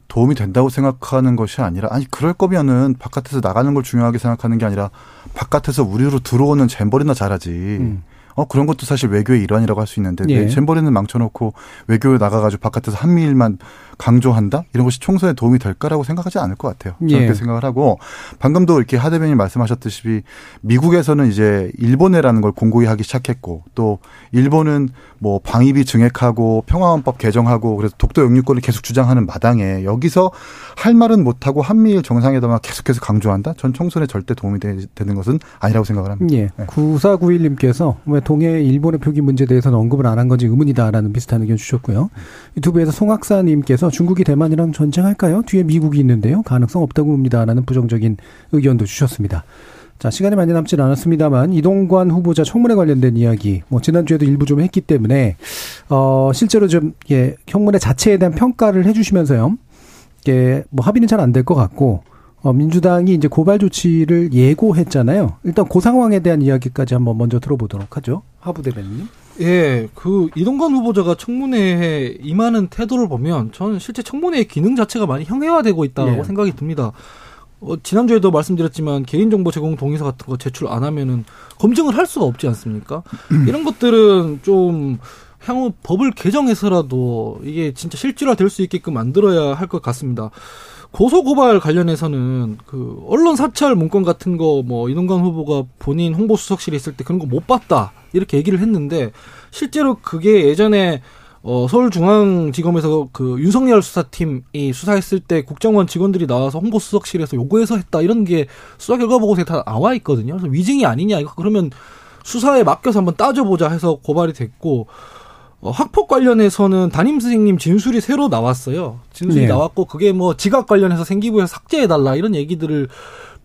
D: 도움이 된다고 생각하는 것이 아니라 아니 그럴 거면은 바깥에서 나가는 걸 중요하게 생각하는 게 아니라 바깥에서 우리로 들어오는 잼버리나 잘하지.
B: 음.
D: 어 그런 것도 사실 외교의 일환이라고 할 수 있는데
B: 예.
D: 왜 잼버리는 망쳐놓고 외교에 나가가지고 바깥에서 한미일만 강조한다 이런 것이 총선에 도움이 될까라고 생각하지 않을 것 같아요. 저는
B: 예.
D: 그렇게 생각을 하고 방금도 이렇게 하 대변인 말씀하셨듯이 미국에서는 이제 일본해라는 걸 공고히 하기 시작했고 또 일본은 뭐 방위비 증액하고 평화헌법 개정하고 그래서 독도 영유권을 계속 주장하는 마당에 여기서 할 말은 못하고 한미일 정상회담을 계속해서 강조한다? 전 총선에 절대 도움이 되, 는 것은 아니라고 생각을 합니다.
B: 예.
D: 네.
B: 9491님께서 왜 동해 일본의 표기 문제에 대해서는 언급을 안 한 건지 의문이다라는 비슷한 의견 주셨고요. 유튜브에서 송학사님께서 중국이 대만이랑 전쟁할까요? 뒤에 미국이 있는데요. 가능성 없다고 봅니다라는 부정적인 의견도 주셨습니다. 자, 시간이 많이 남진 않았습니다만, 이동관 후보자 청문회 관련된 이야기, 뭐, 지난주에도 일부 좀 했기 때문에, 어, 실제로 좀, 예, 청문회 자체에 대한 평가를 해 주시면서요. 이게, 뭐, 합의는 잘 안 될 것 같고, 어, 민주당이 이제 고발 조치를 예고했잖아요. 일단 그 상황에 대한 이야기까지 한번 먼저 들어보도록 하죠. 하부 대변인.
E: 예, 그 이동관 후보자가 청문회에 임하는 태도를 보면 저는 실제 청문회의 기능 자체가 많이 형해화되고 있다고
B: 예.
E: 생각이 듭니다. 어, 지난주에도 말씀드렸지만 개인정보 제공 동의서 같은 거 제출 안 하면은 검증을 할 수가 없지 않습니까? 이런 것들은 좀 향후 법을 개정해서라도 이게 진짜 실질화 될 수 있게끔 만들어야 할 것 같습니다. 고소 고발 관련해서는 그 언론 사찰 문건 같은 거 뭐 이동관 후보가 본인 홍보 수석실에 있을 때 그런 거 못 봤다. 이렇게 얘기를 했는데 실제로 그게 예전에 어 서울중앙지검에서 그 윤석열 수사팀이 수사했을 때 국정원 직원들이 나와서 홍보 수석실에서 요구해서 했다. 이런 게 수사 결과 보고서에 다 나와 있거든요. 그래서 위증이 아니냐. 이거 그러면 수사에 맡겨서 한번 따져보자 해서 고발이 됐고 어, 학폭 관련해서는 담임 선생님 진술이 새로 나왔어요. 진술이
B: 네.
E: 나왔고 그게 뭐 지각 관련해서 생기부에서 삭제해 달라 이런 얘기들을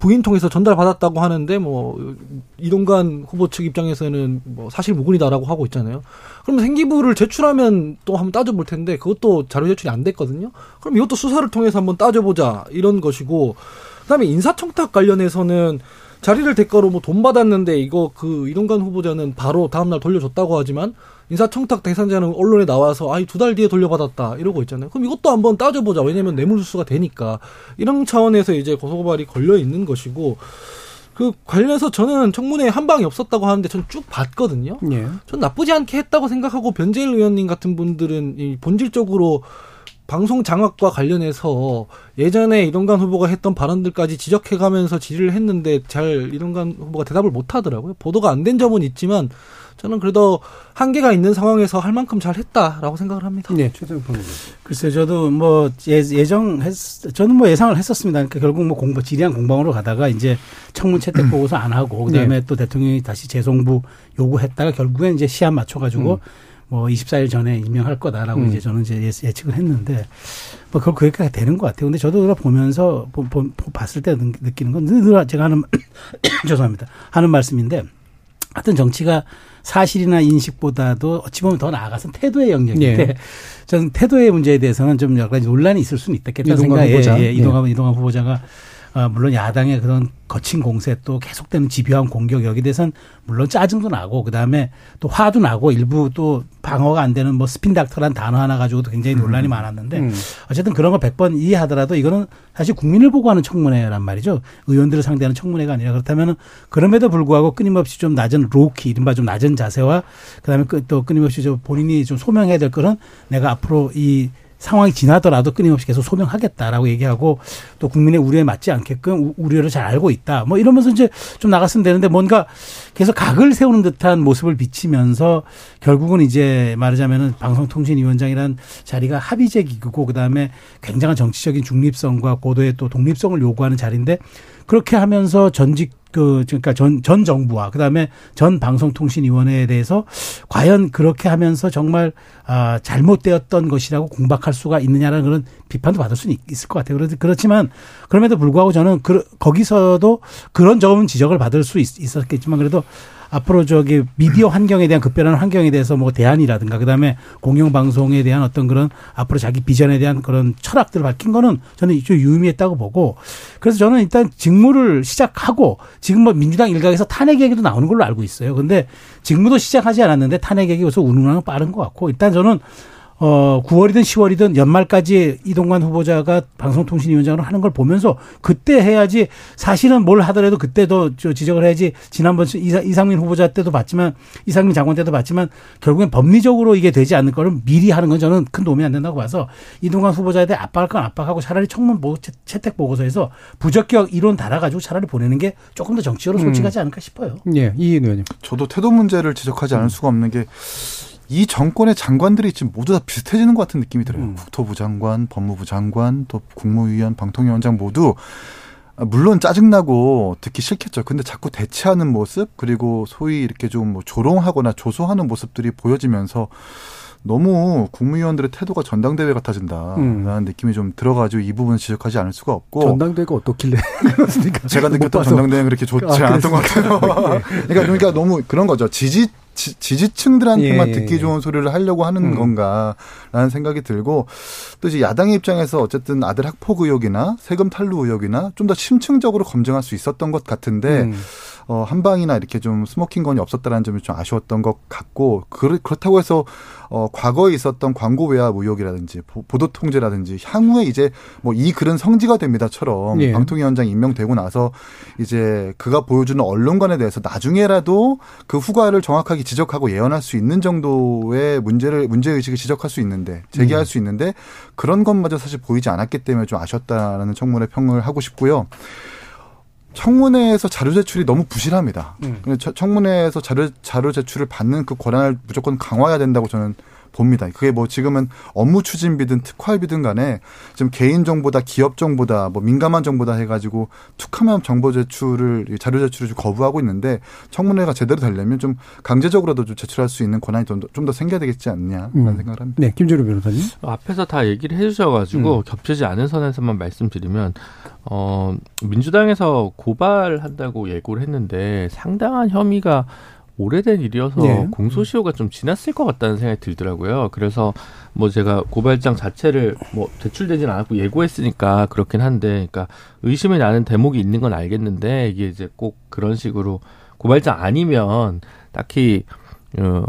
E: 부인 통해서 전달받았다고 하는데 뭐 이동관 후보 측 입장에서는 뭐 사실 무근이다라고 하고 있잖아요. 그럼 생기부를 제출하면 또 한번 따져볼 텐데 그것도 자료 제출이 안 됐거든요. 그럼 이것도 수사를 통해서 한번 따져보자 이런 것이고 그다음에 인사청탁 관련해서는 자리를 대가로 뭐 돈 받았는데 이거 그 이동관 후보자는 바로 다음날 돌려줬다고 하지만 인사청탁 대상자는 언론에 나와서 아이 두 달 뒤에 돌려받았다 이러고 있잖아요. 그럼 이것도 한번 따져보자. 왜냐면 뇌물수수가 되니까 이런 차원에서 이제 고소고발이 걸려 있는 것이고 그 관련해서 저는 청문회에 한 방이 없었다고 하는데 전 쭉 봤거든요.
B: 예.
E: 전 나쁘지 않게 했다고 생각하고 변재일 의원님 같은 분들은 이 본질적으로 방송 장악과 관련해서 예전에 이동관 후보가 했던 발언들까지 지적해가면서 질의를 했는데 잘 이동관 후보가 대답을 못 하더라고요. 보도가 안 된 점은 있지만 저는 그래도 한계가 있는 상황에서 할 만큼 잘 했다라고 생각을 합니다.
B: 네, 최재형 평론가.
G: 글쎄요, 저도 뭐 예, 예정했, 저는 뭐 예상을 했었습니다. 그러니까 결국 뭐 공부, 지리한 공방으로 가다가 이제 청문 채택 보고서 안 하고 그다음에 또 대통령이 다시 재송부 요구했다가 결국엔 이제 시한 맞춰가지고 뭐 24일 전에 임명할 거다라고
B: 음.
G: 이제 저는 이제 예- 예측을 했는데 뭐 그걸 그렇게 되는 것 같아요. 근데 저도 그걸 보면서 보- 보- 보- 봤을 때 느- 느끼는 건 늘 제가 하는 죄송합니다. 하는 말씀인데 하여튼 정치가 사실이나 인식보다도 어찌 보면 더 나아가서 태도의 영역인데
B: 예.
G: 저는 태도의 문제에 대해서는 좀 여러 가지 논란이 있을 수는 있겠다는 생각에
B: 후보자.
G: 예, 예, 이동관 이동관 후보자가 아, 물론 야당의 그런 거친 공세 또 계속되는 집요한 공격 여기 대해서는 물론 짜증도 나고 그다음에 또 화도 나고 일부 또 방어가 안 되는 뭐 스핀 닥터란 단어 하나 가지고도 굉장히 논란이 많았는데
B: 음.
G: 어쨌든 그런 거 100번 이해하더라도 이거는 사실 국민을 보고 하는 청문회란 말이죠. 의원들을 상대하는 청문회가 아니라 그렇다면은 그럼에도 불구하고 끊임없이 좀 낮은 로키 이른바 좀 낮은 자세와 그다음에 그- 또 끊임없이 좀 본인이 좀 소명해야 될 거는 내가 앞으로 이 상황이 지나더라도 끊임없이 계속 소명하겠다라고 얘기하고 또 국민의 우려에 맞지 않게끔 우- 우려를 잘 알고 있다. 뭐 이러면서 이제 좀 나갔으면 되는데 뭔가 계속 각을 세우는 듯한 모습을 비치면서 결국은 이제 말하자면은 방송통신위원장이란 자리가 합의제 기구고 그다음에 굉장한 정치적인 중립성과 고도의 또 독립성을 요구하는 자리인데 그렇게 하면서 전직 그 그러니까 전 전 정부와 그다음에 전 방송통신위원회에 대해서 과연 그렇게 하면서 정말 아 잘못되었던 것이라고 공박할 수가 있느냐라는 그런 비판도 받을 수는 있- 있을 것 같아요. 그렇지만 그럼에도 불구하고 저는 그 거기서도 그런 점은 지적을 받을 수 있, 있었겠지만 그래도 앞으로 저기 미디어 환경에 대한 급변하는 환경에 대해서 뭐 대안이라든가 그다음에 공영 방송에 대한 어떤 그런 앞으로 자기 비전에 대한 그런 철학들을 밝힌 거는 저는 좀 유의미했다고 보고 그래서 저는 일단 직무를 시작하고 지금 뭐 민주당 일각에서 탄핵 얘기도 나오는 걸로 알고 있어요. 근데 직무도 시작하지 않았는데 탄핵 얘기 여기서 운운하는 빠른 것 같고 일단 저는 어 9월이든 10월이든 연말까지 이동관 후보자가 방송통신위원장으로 하는 걸 보면서 그때 해야지 사실은 뭘 하더라도 그때도 저 지적을 해야지 지난번 이사- 이상민 후보자 때도 봤지만 이상민 장관 때도 봤지만 결국엔 법리적으로 이게 되지 않을 거를 미리 하는 건 저는 큰 도움이 안 된다고 봐서 이동관 후보자에 대해 압박할 건 압박하고 차라리 청문 보고 채- 채택 보고서에서 부적격 이론 달아가지고 차라리 보내는 게 조금 더 정치적으로 솔직하지 않을까 싶어요.
B: 예, 이인 의원님.
D: 저도 태도 문제를 지적하지 않을 수가 없는 게 이 정권의 장관들이 지금 모두 다 비슷해지는 것 같은 느낌이 들어요.
B: 음.
D: 국토부 장관, 법무부 장관, 또 국무위원, 방통위원장 모두 아, 물론 짜증나고 듣기 싫겠죠. 근데 자꾸 대체하는 모습 그리고 소위 이렇게 좀 뭐 조롱하거나 조소하는 모습들이 보여지면서 너무 국무위원들의 태도가 전당대회 같아진다라는
B: 음.
D: 느낌이 좀 들어가지고 이 부분 을 지적하지 않을 수가 없고
B: 전당대가 어떻길래 그렇습니까?
D: 제가
B: 못
D: 느꼈던. 전당대회는 그렇게 좋지
B: 아,
D: 않았던 것 같아요.
B: 예.
D: 그러니까, 그러니까 너무 그런 거죠. 지지, 지, 지지층들한테만
B: 예, 예,
D: 듣기
B: 예.
D: 좋은 소리를 하려고 하는
B: 음.
D: 건가라는 생각이 들고 또 이제 야당의 입장에서 어쨌든 아들 학폭 의혹이나 세금 탈루 의혹이나 좀 더 심층적으로 검증할 수 있었던 것 같은데
B: 음.
D: 어, 한방이나 이렇게 좀 smoking gun이 없었다라는 점이 좀 아쉬웠던 것 같고 그렇, 그렇다고 해서 어, 과거에 있었던 광고 외압 의혹이라든지 보, 도 통제라든지 향후에 이제 뭐 이 글은 성지가 됩니다처럼
B: 예.
D: 방통위원장 임명되고 나서 이제 그가 보여주는 언론관에 대해서 나중에라도 그 후과를 정확하게 지적하고 예언할 수 있는 정도의 문제를 문제 의식을 지적할 수 있는데 제기할 수 있는데 그런 것마저 사실 보이지 않았기 때문에 좀 아쉬웠다라는 청문회 평을 하고 싶고요. 청문회에서 자료 제출이 너무 부실합니다.
B: 음.
D: 처- 청문회에서 자료 자료 제출을 받는 그 권한을 무조건 강화해야 된다고 저는 봅니다. 그게 뭐 지금은 업무 추진비든 특활비든 간에 지금 개인 정보다 기업 정보다 뭐 민감한 정보다 해가지고 툭하면 정보 제출을 자료 제출을 좀 거부하고 있는데 청문회가 제대로 되려면 좀 강제적으로도 좀 제출할 수 있는 권한이 좀더 생겨야 되겠지 않냐라는
B: 음.
D: 생각을 합니다.
B: 네, 김준호 변호사님.
F: 앞에서 다 얘기를 해주셔가지고
B: 음.
F: 겹치지 않은 선에서만 말씀드리면 어 민주당에서 고발한다고 예고를 했는데 상당한 혐의가 오래된 일이어서
B: 네.
F: 공소시효가 좀 지났을 것 같다는 생각이 들더라고요. 그래서 뭐 제가 고발장 자체를 뭐 제출되진 않았고 예고했으니까 그렇긴 한데, 그러니까 의심이 나는 대목이 있는 건 알겠는데 이게 이제 꼭 그런 식으로 고발장 아니면 딱히 어,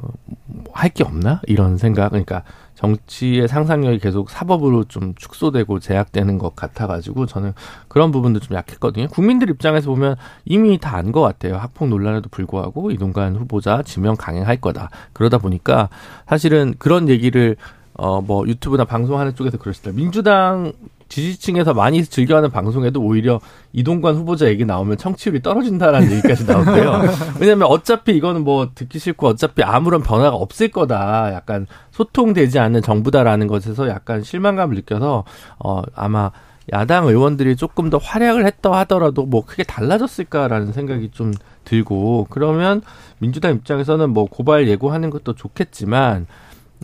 F: 할 게 없나 이런 생각. 그러니까 정치의 상상력이 계속 사법으로 좀 축소되고 제약되는 것 같아가지고 저는 그런 부분도 좀 약했거든요. 국민들 입장에서 보면 이미 다 안 것 같아요. 학폭 논란에도 불구하고 이동관 후보자 지명 강행할 거다. 그러다 보니까 사실은 그런 얘기를 어 뭐 유튜브나 방송하는 쪽에서 그러시더라고요. 민주당 지지층에서 많이 즐겨하는 방송에도 오히려 이동관 후보자 얘기 나오면 청취율이 떨어진다라는 얘기까지 나오고요. 왜냐하면 어차피 이거는 뭐 듣기 싫고 어차피 아무런 변화가 없을 거다. 약간 소통되지 않는 정부다라는 것에서 약간 실망감을 느껴서 어 아마 야당 의원들이 조금 더 활약을 했다 하더라도 뭐 크게 달라졌을까라는 생각이 좀 들고 그러면 민주당 입장에서는 뭐 고발 예고하는 것도 좋겠지만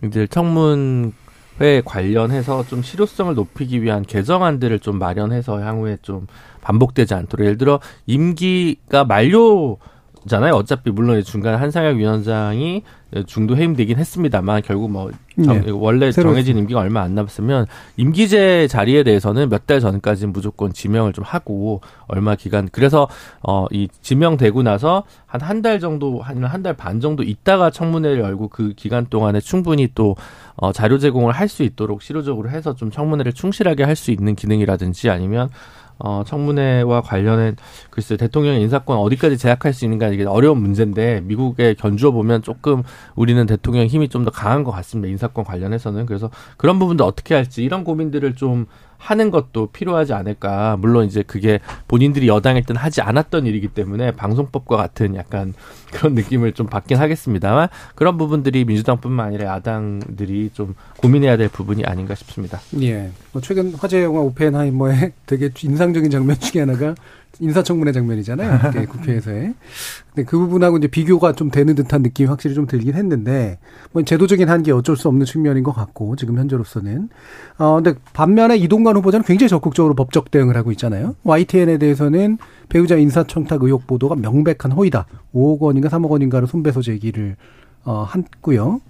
F: 이제 청문 회 관련해서 좀 실효성을 높이기 위한 개정안들을 좀 마련해서 향후에 좀 반복되지 않도록 예를 들어 임기가 만료 잖아요. 어차피 물론 중간에 한상혁 위원장이 중도 해임되긴 했습니다만 결국 뭐 정-
B: 네.
F: 원래 정해진 임기가 얼마 안 남았으면 임기제 자리에 대해서는 몇 달 전까지는 무조건 지명을 좀 하고 얼마 기간 그래서 어 이 지명되고 나서 한 한 달 정도 아니면 한 달 반 정도 있다가 청문회를 열고 그 기간 동안에 충분히 또 어, 자료 제공을 할 수 있도록 실효적으로 해서 좀 청문회를 충실하게 할 수 있는 기능이라든지 아니면 어, 청문회와 관련된 글쎄 대통령의 인사권 어디까지 제약할 수 있는가 이게 어려운 문제인데 미국에 견주어 보면 조금 우리는 대통령 힘이 좀 더 강한 것 같습니다. 인사권 관련해서는 그래서 그런 부분도 어떻게 할지 이런 고민들을 좀 하는 것도 필요하지 않을까. 물론 이제 그게 본인들이 여당일 땐 하지 않았던 일이기 때문에 방송법과 같은 약간 그런 느낌을 좀 받긴 하겠습니다만 그런 부분들이 민주당뿐만 아니라 야당들이 좀 고민해야 될 부분이 아닌가 싶습니다.
B: 예. 뭐 최근 화제 영화 오펜하이머의 되게 인상적인 장면 중에 하나가 인사청문회 장면이잖아요. 그때 국회에서의. 근데 그 부분하고 이제 비교가 좀 되는 듯한 느낌이 확실히 좀 들긴 했는데, 뭐 제도적인 한계 어쩔 수 없는 측면인 것 같고, 지금 현재로서는. 어, 근데 반면에 이동관 후보자는 굉장히 적극적으로 법적 대응을 하고 있잖아요. YTN에 대해서는 배우자 인사청탁 의혹 보도가 명백한 허위다. 5억 원인가 3억 원인가를 손배소 제기를, 어, 했고요.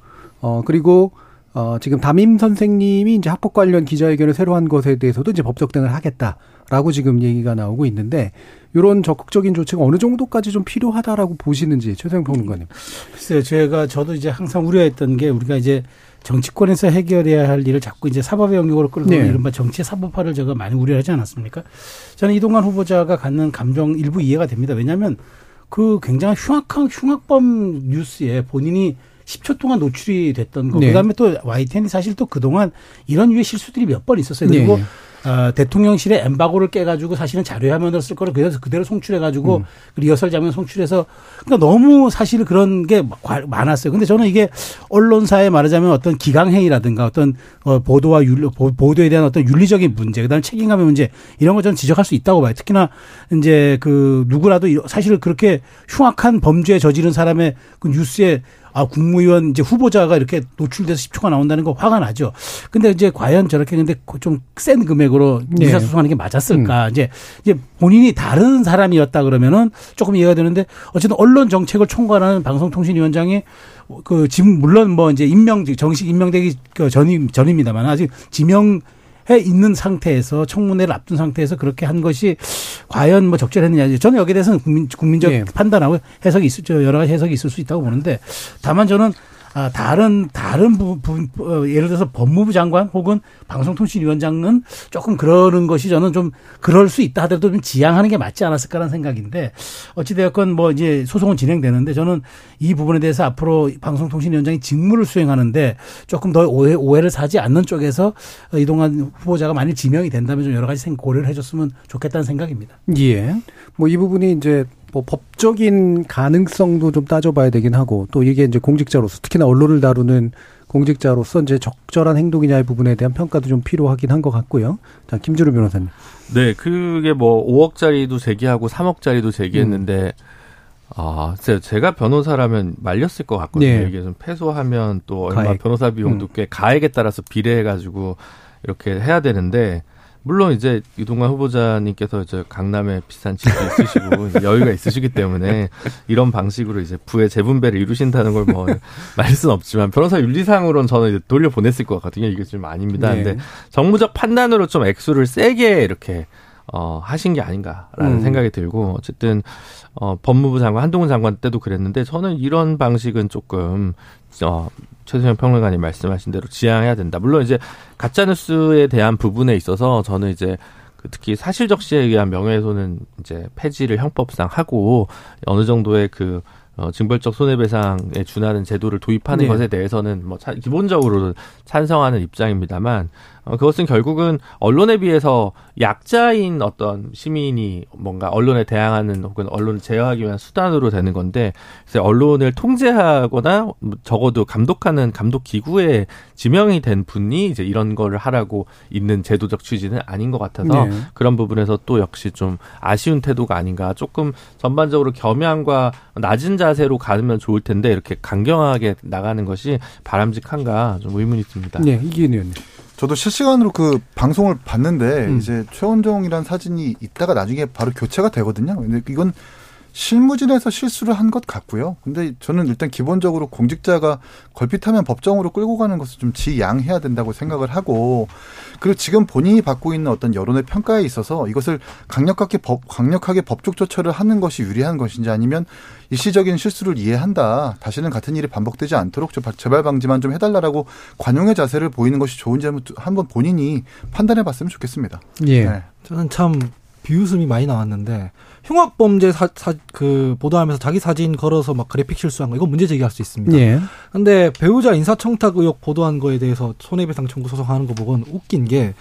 B: 어, 그리고 어, 지금 담임 선생님이 이제 학폭 관련 기자회견을 새로 한 것에 대해서도 이제 법적 대응을 하겠다 라고 지금 얘기가 나오고 있는데 이런 적극적인 조치가 어느 정도까지 좀 필요하다라고 보시는지 최소영 평론가님.
G: 글쎄요, 제가 저도 이제 항상 우려했던 게 우리가 이제 정치권에서 해결해야 할 일을 자꾸 이제 사법의 영역으로 끌고
B: 네.
G: 이른바 정치 사법화를 제가 많이 우려하지 않았습니까? 저는 이동관 후보자가 갖는 감정 일부 이해가 됩니다. 왜냐하면 그 굉장히 흉악한 흉악범 뉴스에 본인이 10초 동안 노출이 됐던 거.
B: 네.
G: 그다음에 또 YTN이 사실 또 그동안 이런 유의 실수들이 몇 번 있었어요. 그리고
B: 네.
G: 어, 대통령실에 엠바고를 깨가지고 사실은 자료 화면으로 쓸 거를 그래서 그대로 송출해가지고
B: 음.
G: 그 리허설 장면 송출해서 그러니까 너무 사실 그런 게 과- 많았어요. 근데 저는 이게 언론사에 말하자면 어떤 기강회의라든가 어떤 어, 보도와 윤리, 보- 보도에 대한 어떤 윤리적인 문제, 그다음에 책임감의 문제 이런 거 저는 지적할 수 있다고 봐요. 특히나 이제 그 누구라도 사실 그렇게 흉악한 범죄에 저지른 사람의 그 뉴스에 아, 국무위원 이제 후보자가 이렇게 노출돼서 10초가 나온다는 거 화가 나죠. 근데 이제 과연 저렇게 근데 좀 센 금액으로
B: 네.
G: 의사소송하는 게 맞았을까? 이제 이제 본인이 다른 사람이었다 그러면은 조금 이해가 되는데 어쨌든 언론 정책을 총괄하는 방송통신위원장이 그 지금 물론 뭐 이제 임명 정식 임명되기 그 전임 전입니다만 아직 지명 있는 상태에서 청문회를 앞둔 상태에서 그렇게 한 것이 과연 뭐 적절했느냐. 저는 여기에 대해서는 국민, 국민적
B: 예.
G: 판단하고 해석이 있을, 저 여러 가지 해석이 있을 수 있다고 보는데 다만 저는 아, 다른, 다른 부분, 어, 예를 들어서 법무부 장관 혹은 방송통신위원장은 조금 그러는 것이 저는 좀 그럴 수 있다 하더라도 좀 지양하는 게 맞지 않았을까라는 생각인데 어찌되었건 뭐 이제 소송은 진행되는데 저는 이 부분에 대해서 앞으로 방송통신위원장이 직무를 수행하는데 조금 더 오해, 오해를 사지 않는 쪽에서 이동환 후보자가 만일 지명이 된다면 좀 여러 가지 생 고려를 해줬으면 좋겠다는 생각입니다.
B: 예. 뭐 이 부분이 이제 뭐 법적인 가능성도 좀 따져봐야 되긴 하고 또 이게 이제 공직자로서 특히나 언론을 다루는 공직자로서 이제 적절한 행동이냐의 부분에 대한 평가도 좀 필요하긴 한 것 같고요. 자, 김주루 변호사님.
F: 네, 그게 뭐 5억짜리도 제기하고 3억짜리도 제기했는데
B: 음.
F: 아, 제- 제가 변호사라면 말렸을 것 같거든요.
B: 네.
F: 이게 좀 패소하면 또 얼마
B: 가액.
F: 변호사 비용도
B: 음.
F: 꽤 가액에 따라서 비례해가지고 이렇게 해야 되는데 물론 이제 이동관 후보자님께서 이제 강남에 비싼 집도 있으시고 여유가 있으시기 때문에 이런 방식으로 이제 부의 재분배를 이루신다는 걸 뭐 말할 수는 없지만 변호사 윤리상으로는 저는 이제 돌려 보냈을 것 같거든요. 이게 좀 아닙니다.
B: 네.
F: 근데 정무적 판단으로 좀 액수를 세게 이렇게 어 하신 게 아닌가라는
B: 음.
F: 생각이 들고 어쨌든 어 법무부 장관 한동훈 장관 때도 그랬는데 저는 이런 방식은 조금 어 최수영 평론가님 말씀하신 대로 지양해야 된다. 물론 이제 가짜 뉴스에 대한 부분에 있어서 저는 이제 그 특히 사실적시에 의한 명예훼손은 이제 폐지를 형법상 하고 어느 정도의 그 어, 징벌적 손해배상에 준하는 제도를 도입하는
B: 네.
F: 것에 대해서는 뭐 차- 기본적으로 찬성하는 입장입니다만 어, 그것은 결국은 언론에 비해서 약자인 어떤 시민이 뭔가 언론에 대항하는 혹은 언론을 제어하기 위한 수단으로 되는 건데 그래서 언론을 통제하거나 뭐 적어도 감독하는 감독 기구에 지명이 된 분이 이제 이런 거를 하라고 있는 제도적 취지는 아닌 것 같아서
B: 네.
F: 그런 부분에서 또 역시 좀 아쉬운 태도가 아닌가 조금 전반적으로 겸양과 낮은 자세로 가면 좋을 텐데 이렇게 강경하게 나가는 것이 바람직한가 좀 의문이 듭니다.
B: 네, 이기인 의원님.
D: 저도 실시간으로 그 방송을 봤는데
B: 음.
D: 이제 최원종이라는 사진이 있다가 나중에 바로 교체가 되거든요. 근데 이건 실무진에서 실수를 한 것 같고요. 근데 저는 일단 기본적으로 공직자가 걸핏하면 법정으로 끌고 가는 것을 좀 지양해야 된다고 생각을 하고 그리고 지금 본인이 받고 있는 어떤 여론의 평가에 있어서 이것을 강력하게 법 강력하게 법적 조처를 하는 것이 유리한 것인지 아니면 일시적인 실수를 이해한다. 다시는 같은 일이 반복되지 않도록 좀 재발 방지만 좀 해달라라고 관용의 자세를 보이는 것이 좋은지 한번, 본인이 판단해 봤으면 좋겠습니다.
B: 예.
D: 네.
E: 저는 참 비웃음이 많이 나왔는데 흉악 범죄 사, 사, 그 보도하면서 자기 사진 걸어서 막 그래픽 실수한 거 이거 문제 제기할 수 있습니다.
B: 예.
E: 근데 배우자 인사청탁 의혹 보도한 거에 대해서 손해배상 청구 소송하는 거 보고는 웃긴 게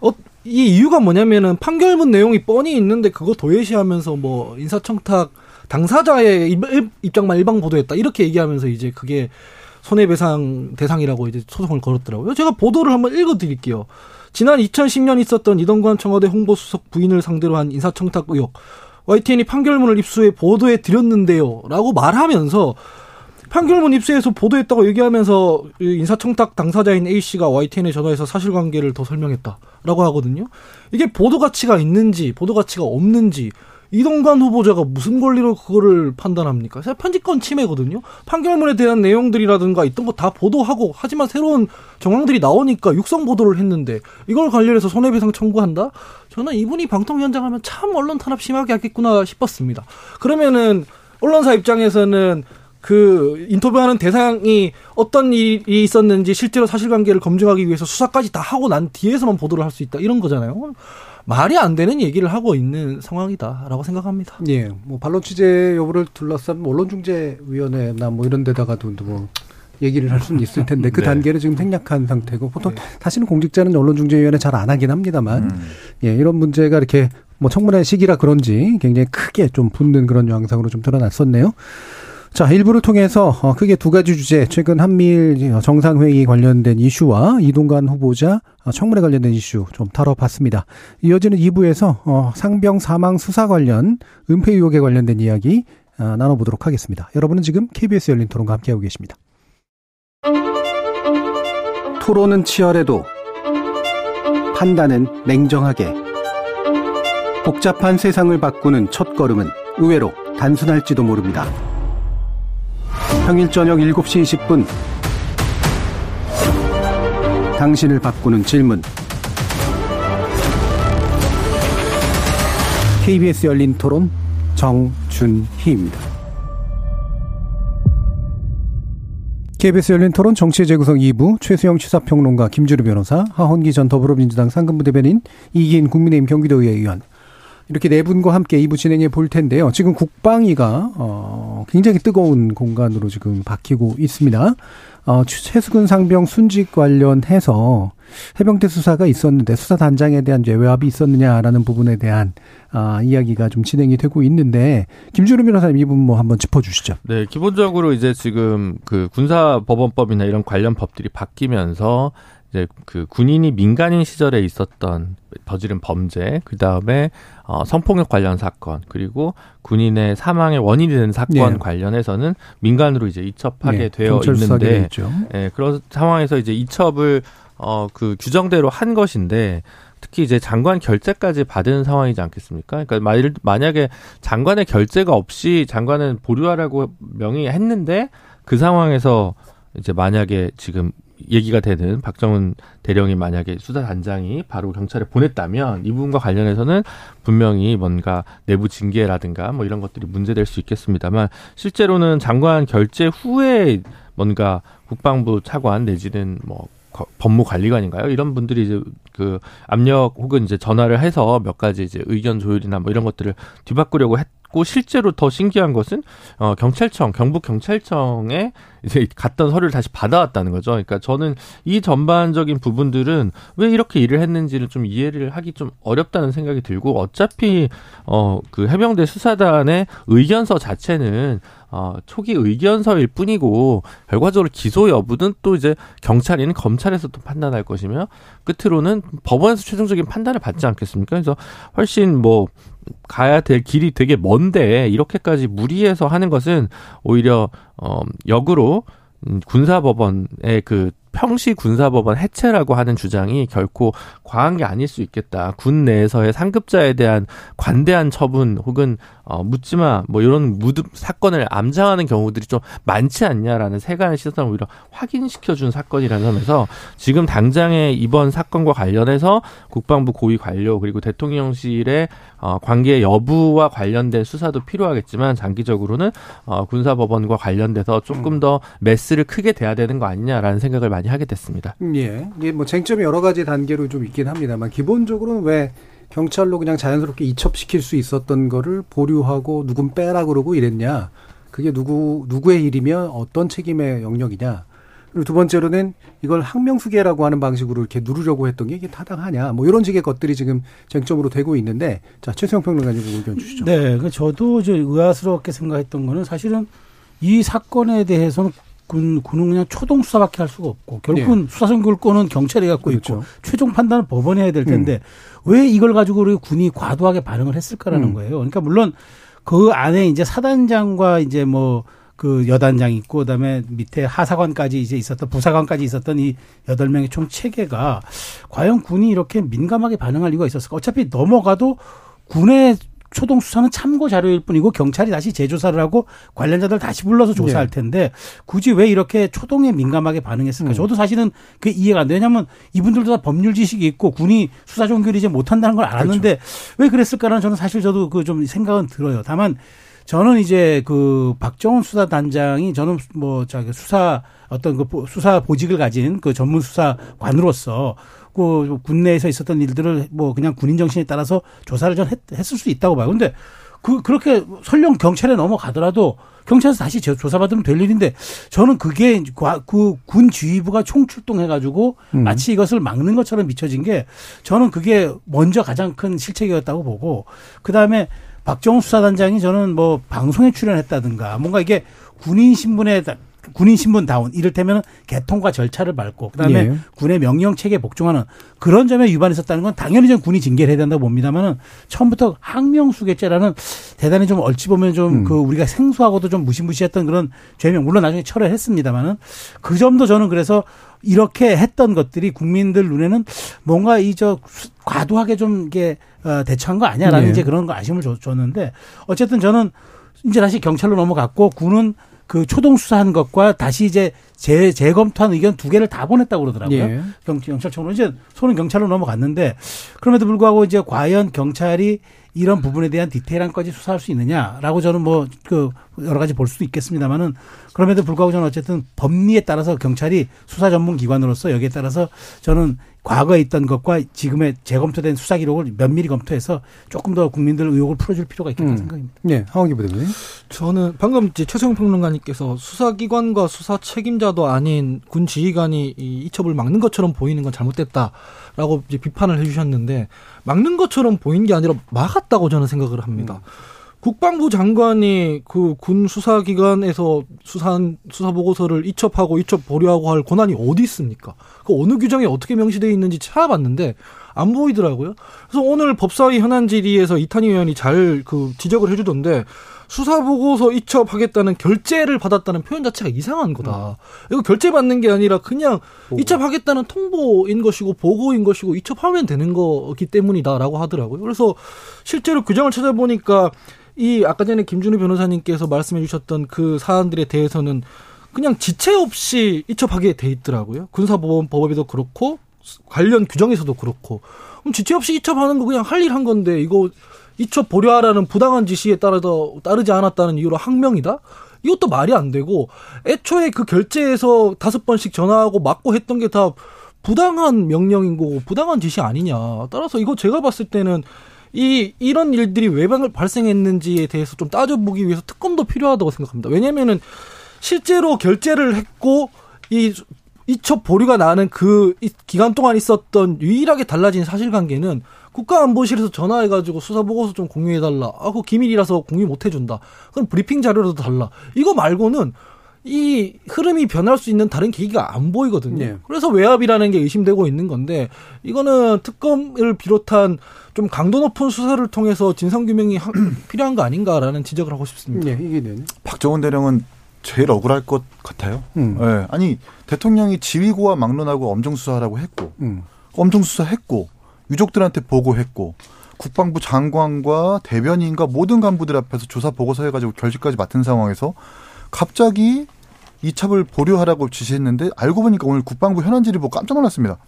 E: 어, 이 이유가 뭐냐면은 판결문 내용이 뻔히 있는데 그거 도외시하면서 뭐 인사청탁 당사자의 입- 입장만 일방 보도했다 이렇게 얘기하면서 이제 그게 손해배상 대상이라고 이제 소송을 걸었더라고요. 제가 보도를 한번 읽어드릴게요. 지난 2010년 있었던 이동관 청와대 홍보수석 부인을 상대로 한 인사청탁 의혹. YTN이 판결문을 입수해 보도해 드렸는데요. 라고 말하면서 판결문 입수해서 보도했다고 얘기하면서 이 인사청탁 당사자인 A씨가 YTN에 전화해서 사실관계를 더 설명했다라고 하거든요. 이게 보도 가치가 있는지 보도 가치가 없는지 이동관 후보자가 무슨 권리로 그거를 판단합니까? 사실 편집권 침해거든요. 판결문에 대한 내용들이라든가 있던 거 다 보도하고 하지만 새로운 정황들이 나오니까 육성 보도를 했는데 이걸 관련해서 손해배상 청구한다? 저는 이분이 방통위원장 하면 참 언론 탄압 심하게 하겠구나 싶었습니다. 그러면은 언론사 입장에서는 그 인터뷰하는 대상이 어떤 일이 있었는지 실제로 사실관계를 검증하기 위해서 수사까지 다 하고 난 뒤에서만 보도를 할 수 있다 이런 거잖아요. 말이 안 되는 얘기를 하고 있는 상황이다라고 생각합니다.
B: 예. 뭐 반론 취재 여부를 둘러싼 언론중재위원회나 뭐 이런 데다가도 뭐 얘기를 할 수는 있을 텐데 그
F: 네.
B: 단계는 지금 생략한 상태고 보통 다시는 공직자는 언론중재위원회 잘 안 하긴 합니다만
D: 음.
B: 예, 이런 문제가 이렇게 뭐 청문회 시기라 그런지 굉장히 크게 좀 붙는 그런 양상으로 좀 드러났었네요. 자, 일부를 통해서 어, 크게 두 가지 주제, 최근 한미일 정상회의 관련된 이슈와 이동관 후보자 어, 청문회 관련된 이슈 좀 다뤄봤습니다. 이어지는 2부에서 어, 상병 사망 수사 관련 은폐 의혹에 관련된 이야기 어, 나눠보도록 하겠습니다. 여러분은 지금 KBS 열린 토론과 함께하고 계십니다. 토론은 치열해도 판단은 냉정하게 복잡한 세상을 바꾸는 첫 걸음은 의외로 단순할지도 모릅니다. 평일 저녁 7시 20분. 당신을 바꾸는 질문. KBS 열린 토론 정준희입니다. KBS 열린 토론 정치의 재구성 2부 최수영 시사평론가 김주루 변호사 하헌기 전 더불어민주당 상근부 대변인 이기인 국민의힘 경기도의회 의원. 이렇게 네 분과 함께 2부 진행해 볼 텐데요. 지금 국방위가 어 굉장히 뜨거운 공간으로 지금 바뀌고 있습니다. 어 최수근 상병 순직 관련해서 해병대 수사가 있었는데 수사 단장에 대한 외압이 있었느냐라는 부분에 대한 아, 이야기가 좀 진행이 되고 있는데 김주름 변호사님 이 부분 뭐 한번 짚어주시죠.
F: 네, 기본적으로 이제 지금 그 군사법원법이나 이런 관련 법들이 바뀌면서 이제 그 군인이 민간인 시절에 있었던 저지른 범죄, 그 다음에 어, 성폭력 관련 사건, 그리고 군인의 사망의 원인이 되는 사건
B: 네.
F: 관련해서는 민간으로 이제 이첩하게
B: 네,
F: 되어 있는데. 예, 그런 상황에서 이제 이첩을 어, 그 규정대로 한 것인데, 특히 이제 장관 결재까지 받은 상황이지 않겠습니까? 그러니까 말, 만약에 장관의 결재가 없이 장관은 보류하라고 명의했는데 그 상황에서 이제 만약에 지금 얘기가 되는 박정훈 대령이 만약에 수사단장이 바로 경찰에 보냈다면 이 부분과 관련해서는 분명히 뭔가 내부 징계라든가 뭐 이런 것들이 문제될 수 있겠습니다만 실제로는 장관 결재 후에 뭔가 국방부 차관 내지는 뭐 거- 법무관리관인가요? 이런 분들이 이제 그 압력 혹은 이제 전화를 해서 몇 가지 이제 의견 조율이나 뭐 이런 것들을 뒤바꾸려고 했 고 실제로 더 신기한 것은 어 경찰청 경북 경찰청에 이제 갔던 서류를 다시 받아왔다는 거죠. 그러니까 저는 이 전반적인 부분들은 왜 이렇게 일을 했는지를 좀 이해를 하기 좀 어렵다는 생각이 들고 어차피 어 그 해병대 수사단의 의견서 자체는 어 초기 의견서일 뿐이고 결과적으로 기소 여부는 또 이제 경찰인 검찰에서 또 판단할 것이며 끝으로는 법원에서 최종적인 판단을 받지 않겠습니까? 그래서 훨씬 뭐 가야 될 길이 되게 먼데 이렇게까지 무리해서 하는 것은 오히려 어 역으로 음, 군사법원의 그 평시 군사법원 해체라고 하는 주장이 결코 과한 게 아닐 수 있겠다. 군 내에서의 상급자에 대한 관대한 처분 혹은 어 묻지마 뭐 이런 무드 사건을 암장하는 경우들이 좀 많지 않냐라는 세간의 시선을 오히려 확인시켜 준 사건이라는 점에서 지금 당장의 이번 사건과 관련해서 국방부 고위 관료 그리고 대통령실의 어 관계 여부와 관련된 수사도 필요하겠지만 장기적으로는 어 군사법원과 관련돼서 조금 더 메스를 크게 대야 되는 거 아니냐라는 생각을 많이 하게 됐습니다.
B: 음, 예. 이게 뭐 쟁점이 여러 가지 단계로 좀 있긴 합니다만 기본적으로는 왜 경찰로 그냥 자연스럽게 이첩시킬 수 있었던 거를 보류하고 누군 빼라 그러고 이랬냐. 그게 누구 누구의 일이며 어떤 책임의 영역이냐. 그리고 두 번째로는 이걸 항명수계라고 하는 방식으로 이렇게 누르려고 했던 게 이게 타당하냐. 뭐 이런 식의 것들이 지금 쟁점으로 되고 있는데 자 최수영 평론가님 의견 주시죠.
G: 네, 그 저도 이제 의아스럽게 생각했던 거는 사실은 이 사건에 대해서는 군, 군은 그냥 초동 수사밖에 할 수가 없고 결국은 수사 선결권은 경찰이 갖고 있고
B: 그렇죠.
G: 최종 판단은 법원이 해야 될 텐데 왜 이걸 가지고 우리 군이 과도하게 반응을 했을까라는
B: 음.
G: 거예요. 그러니까 물론 그 안에 이제 사단장과 이제 뭐 그 여단장 있고 그다음에 밑에 하사관까지 이제 있었던 부사관까지 있었던 이 여덟 명의 총 체계가 과연 군이 이렇게 민감하게 반응할 이유가 있었을까? 어차피 넘어가도 군의 초동 수사는 참고 자료일 뿐이고 경찰이 다시 재조사를 하고 관련자들 다시 불러서 조사할 텐데 굳이 왜 이렇게 초동에 민감하게 반응했을까?
B: 음.
G: 저도 사실은 그 이해가 안 돼요. 왜냐하면 이분들도 다 법률 지식이 있고 군이 수사 종결이 이제 못한다는 걸 알았는데 왜 그랬을까라는 저는 사실 저도 그 좀 생각은 들어요. 다만 저는 이제 그 박정훈 수사단장이 저는 뭐 저기 수사 어떤 그 보- 수사 보직을 가진 그 전문 수사관으로서 그 군내에서 있었던 일들을 뭐 그냥 군인 정신에 따라서 조사를 전 했, 했을 수 있다고 봐요. 근데 그 그렇게 설령 경찰에 넘어가더라도 경찰에서 다시 조- 조사받으면 될 일인데 저는 그게 그 군 지휘부가 총출동해 가지고
B: 음.
G: 마치 이것을 막는 것처럼 비춰진 게 저는 그게 먼저 가장 큰 실책이었다고 보고 그 다음에 박정우 수사단장이 저는 뭐 방송에 출연했다든가 뭔가 이게 군인 신분에 군인 신분 다운 이를테면 개통과 절차를 밟고 그다음에
B: 예.
G: 군의 명령 체계에 복종하는 그런 점에 위반이 있었다는 건 당연히 전 군이 징계를 해야 된다고 봅니다만은 처음부터 항명수계죄라는 대단히 좀 얼찌 보면 좀
B: 음.
G: 그 우리가 생소하고도 좀 무시무시했던 그런 죄명 물론 나중에 철회를 했습니다만은 그 점도 저는 그래서 이렇게 했던 것들이 국민들 눈에는 뭔가 이 저 과도하게 좀 이게 어, 대처한 거 아니야라는
B: 예.
G: 이제 그런 거 아쉬움을 줬, 줬는데 어쨌든 저는 이제 다시 경찰로 넘어갔고 군은 그 초동 수사한 것과 다시 이제 재 재검토한 의견 두 개를 다 보냈다고 그러더라고요.
B: 예.
G: 경, 경찰청으로 이제 손은 경찰로 넘어갔는데 그럼에도 불구하고 이제 과연 경찰이 이런 부분에 대한 디테일한 까지 수사할 수 있느냐라고 저는 뭐 그 여러 가지 볼 수도 있겠습니다만은 그럼에도 불구하고 저는 어쨌든 법리에 따라서 경찰이 수사 전문 기관으로서 여기에 따라서 저는 과거에 있던 것과 지금의 재검토된 수사 기록을 면밀히 검토해서 조금 더 국민들 의혹을 풀어줄 필요가 있겠다
B: 음.
G: 생각입니다.
B: 예, 하원기 부대표님.
E: 저는 방금 이제 최승용 평론가님께서 수사기관과 수사 책임자도 아닌 군 지휘관이 이 이첩을 막는 것처럼 보이는 건 잘못됐다라고 이제 비판을 해주셨는데 막는 것처럼 보인 게 아니라 막았다고 저는 생각을 합니다. 국방부 장관이 그 군 수사기관에서 수사한 수사 보고서를 이첩하고 이첩 보류하고 할 권한이 어디 있습니까? 그 어느 규정에 어떻게 명시되어 있는지 찾아봤는데 안 보이더라고요. 그래서 오늘 법사위 현안 질의에서 이탄희 의원이 잘 그 지적을 해주던데 수사 보고서 이첩하겠다는 결재를 받았다는 표현 자체가 이상한 거다. 이거 결재 받는 게 아니라 그냥 이첩하겠다는 통보인 것이고 보고인 것이고 이첩하면 되는 거기 때문이다라고 하더라고요. 그래서 실제로 규정을 찾아보니까 이 아까 전에 김준우 변호사님께서 말씀해 주셨던 그 사안들에 대해서는 그냥 지체 없이 이첩하게 돼 있더라고요. 군사보건법에도 그렇고 관련 규정에서도 그렇고 그럼 지체 없이 이첩하는 거 그냥 할 일 한 건데 이거 이첩 보류하라는 부당한 지시에 따라서 따르지 않았다는 이유로 항명이다? 이것도 말이 안 되고 애초에 그 결제에서 다섯 번씩 전화하고 맞고 했던 게 다 부당한 명령인 거고 부당한 지시 아니냐. 따라서 이거 제가 봤을 때는 이 이런 일들이 왜 방- 발생했는지에 대해서 좀 따져보기 위해서 특검도 필요하다고 생각합니다. 왜냐면은 실제로 결제를 했고 이 이첩 보류가 나는 그 이- 기간 동안 있었던 유일하게 달라진 사실관계는 국가안보실에서 전화해가지고 수사 보고서 좀 공유해달라. 아, 그 기밀이라서 공유 못 해준다. 그럼 브리핑 자료라도 달라. 이거 말고는 이 흐름이 변할 수 있는 다른 계기가 안 보이거든요.
B: 네.
E: 그래서 외압이라는 게 의심되고 있는 건데 이거는 특검을 비롯한 좀 강도 높은 수사를 통해서 진상 규명이 하- 필요한 거 아닌가라는 지적을 하고 싶습니다.
B: 예, 이게 네.
D: 박정훈 대령은 제일 억울할 것 같아요.
B: 음.
D: 예. 아니 대통령이 지휘고와 막론하고 엄정 수사하라고 했고
B: 음.
D: 엄정 수사했고 유족들한테 보고했고 국방부 장관과 대변인과 모든 간부들 앞에서 조사 보고서 해가지고 결실까지 맡은 상황에서 갑자기 이첩을 보류하라고 지시했는데 알고 보니까 오늘 국방부 현안지를 보고 깜짝 놀랐습니다.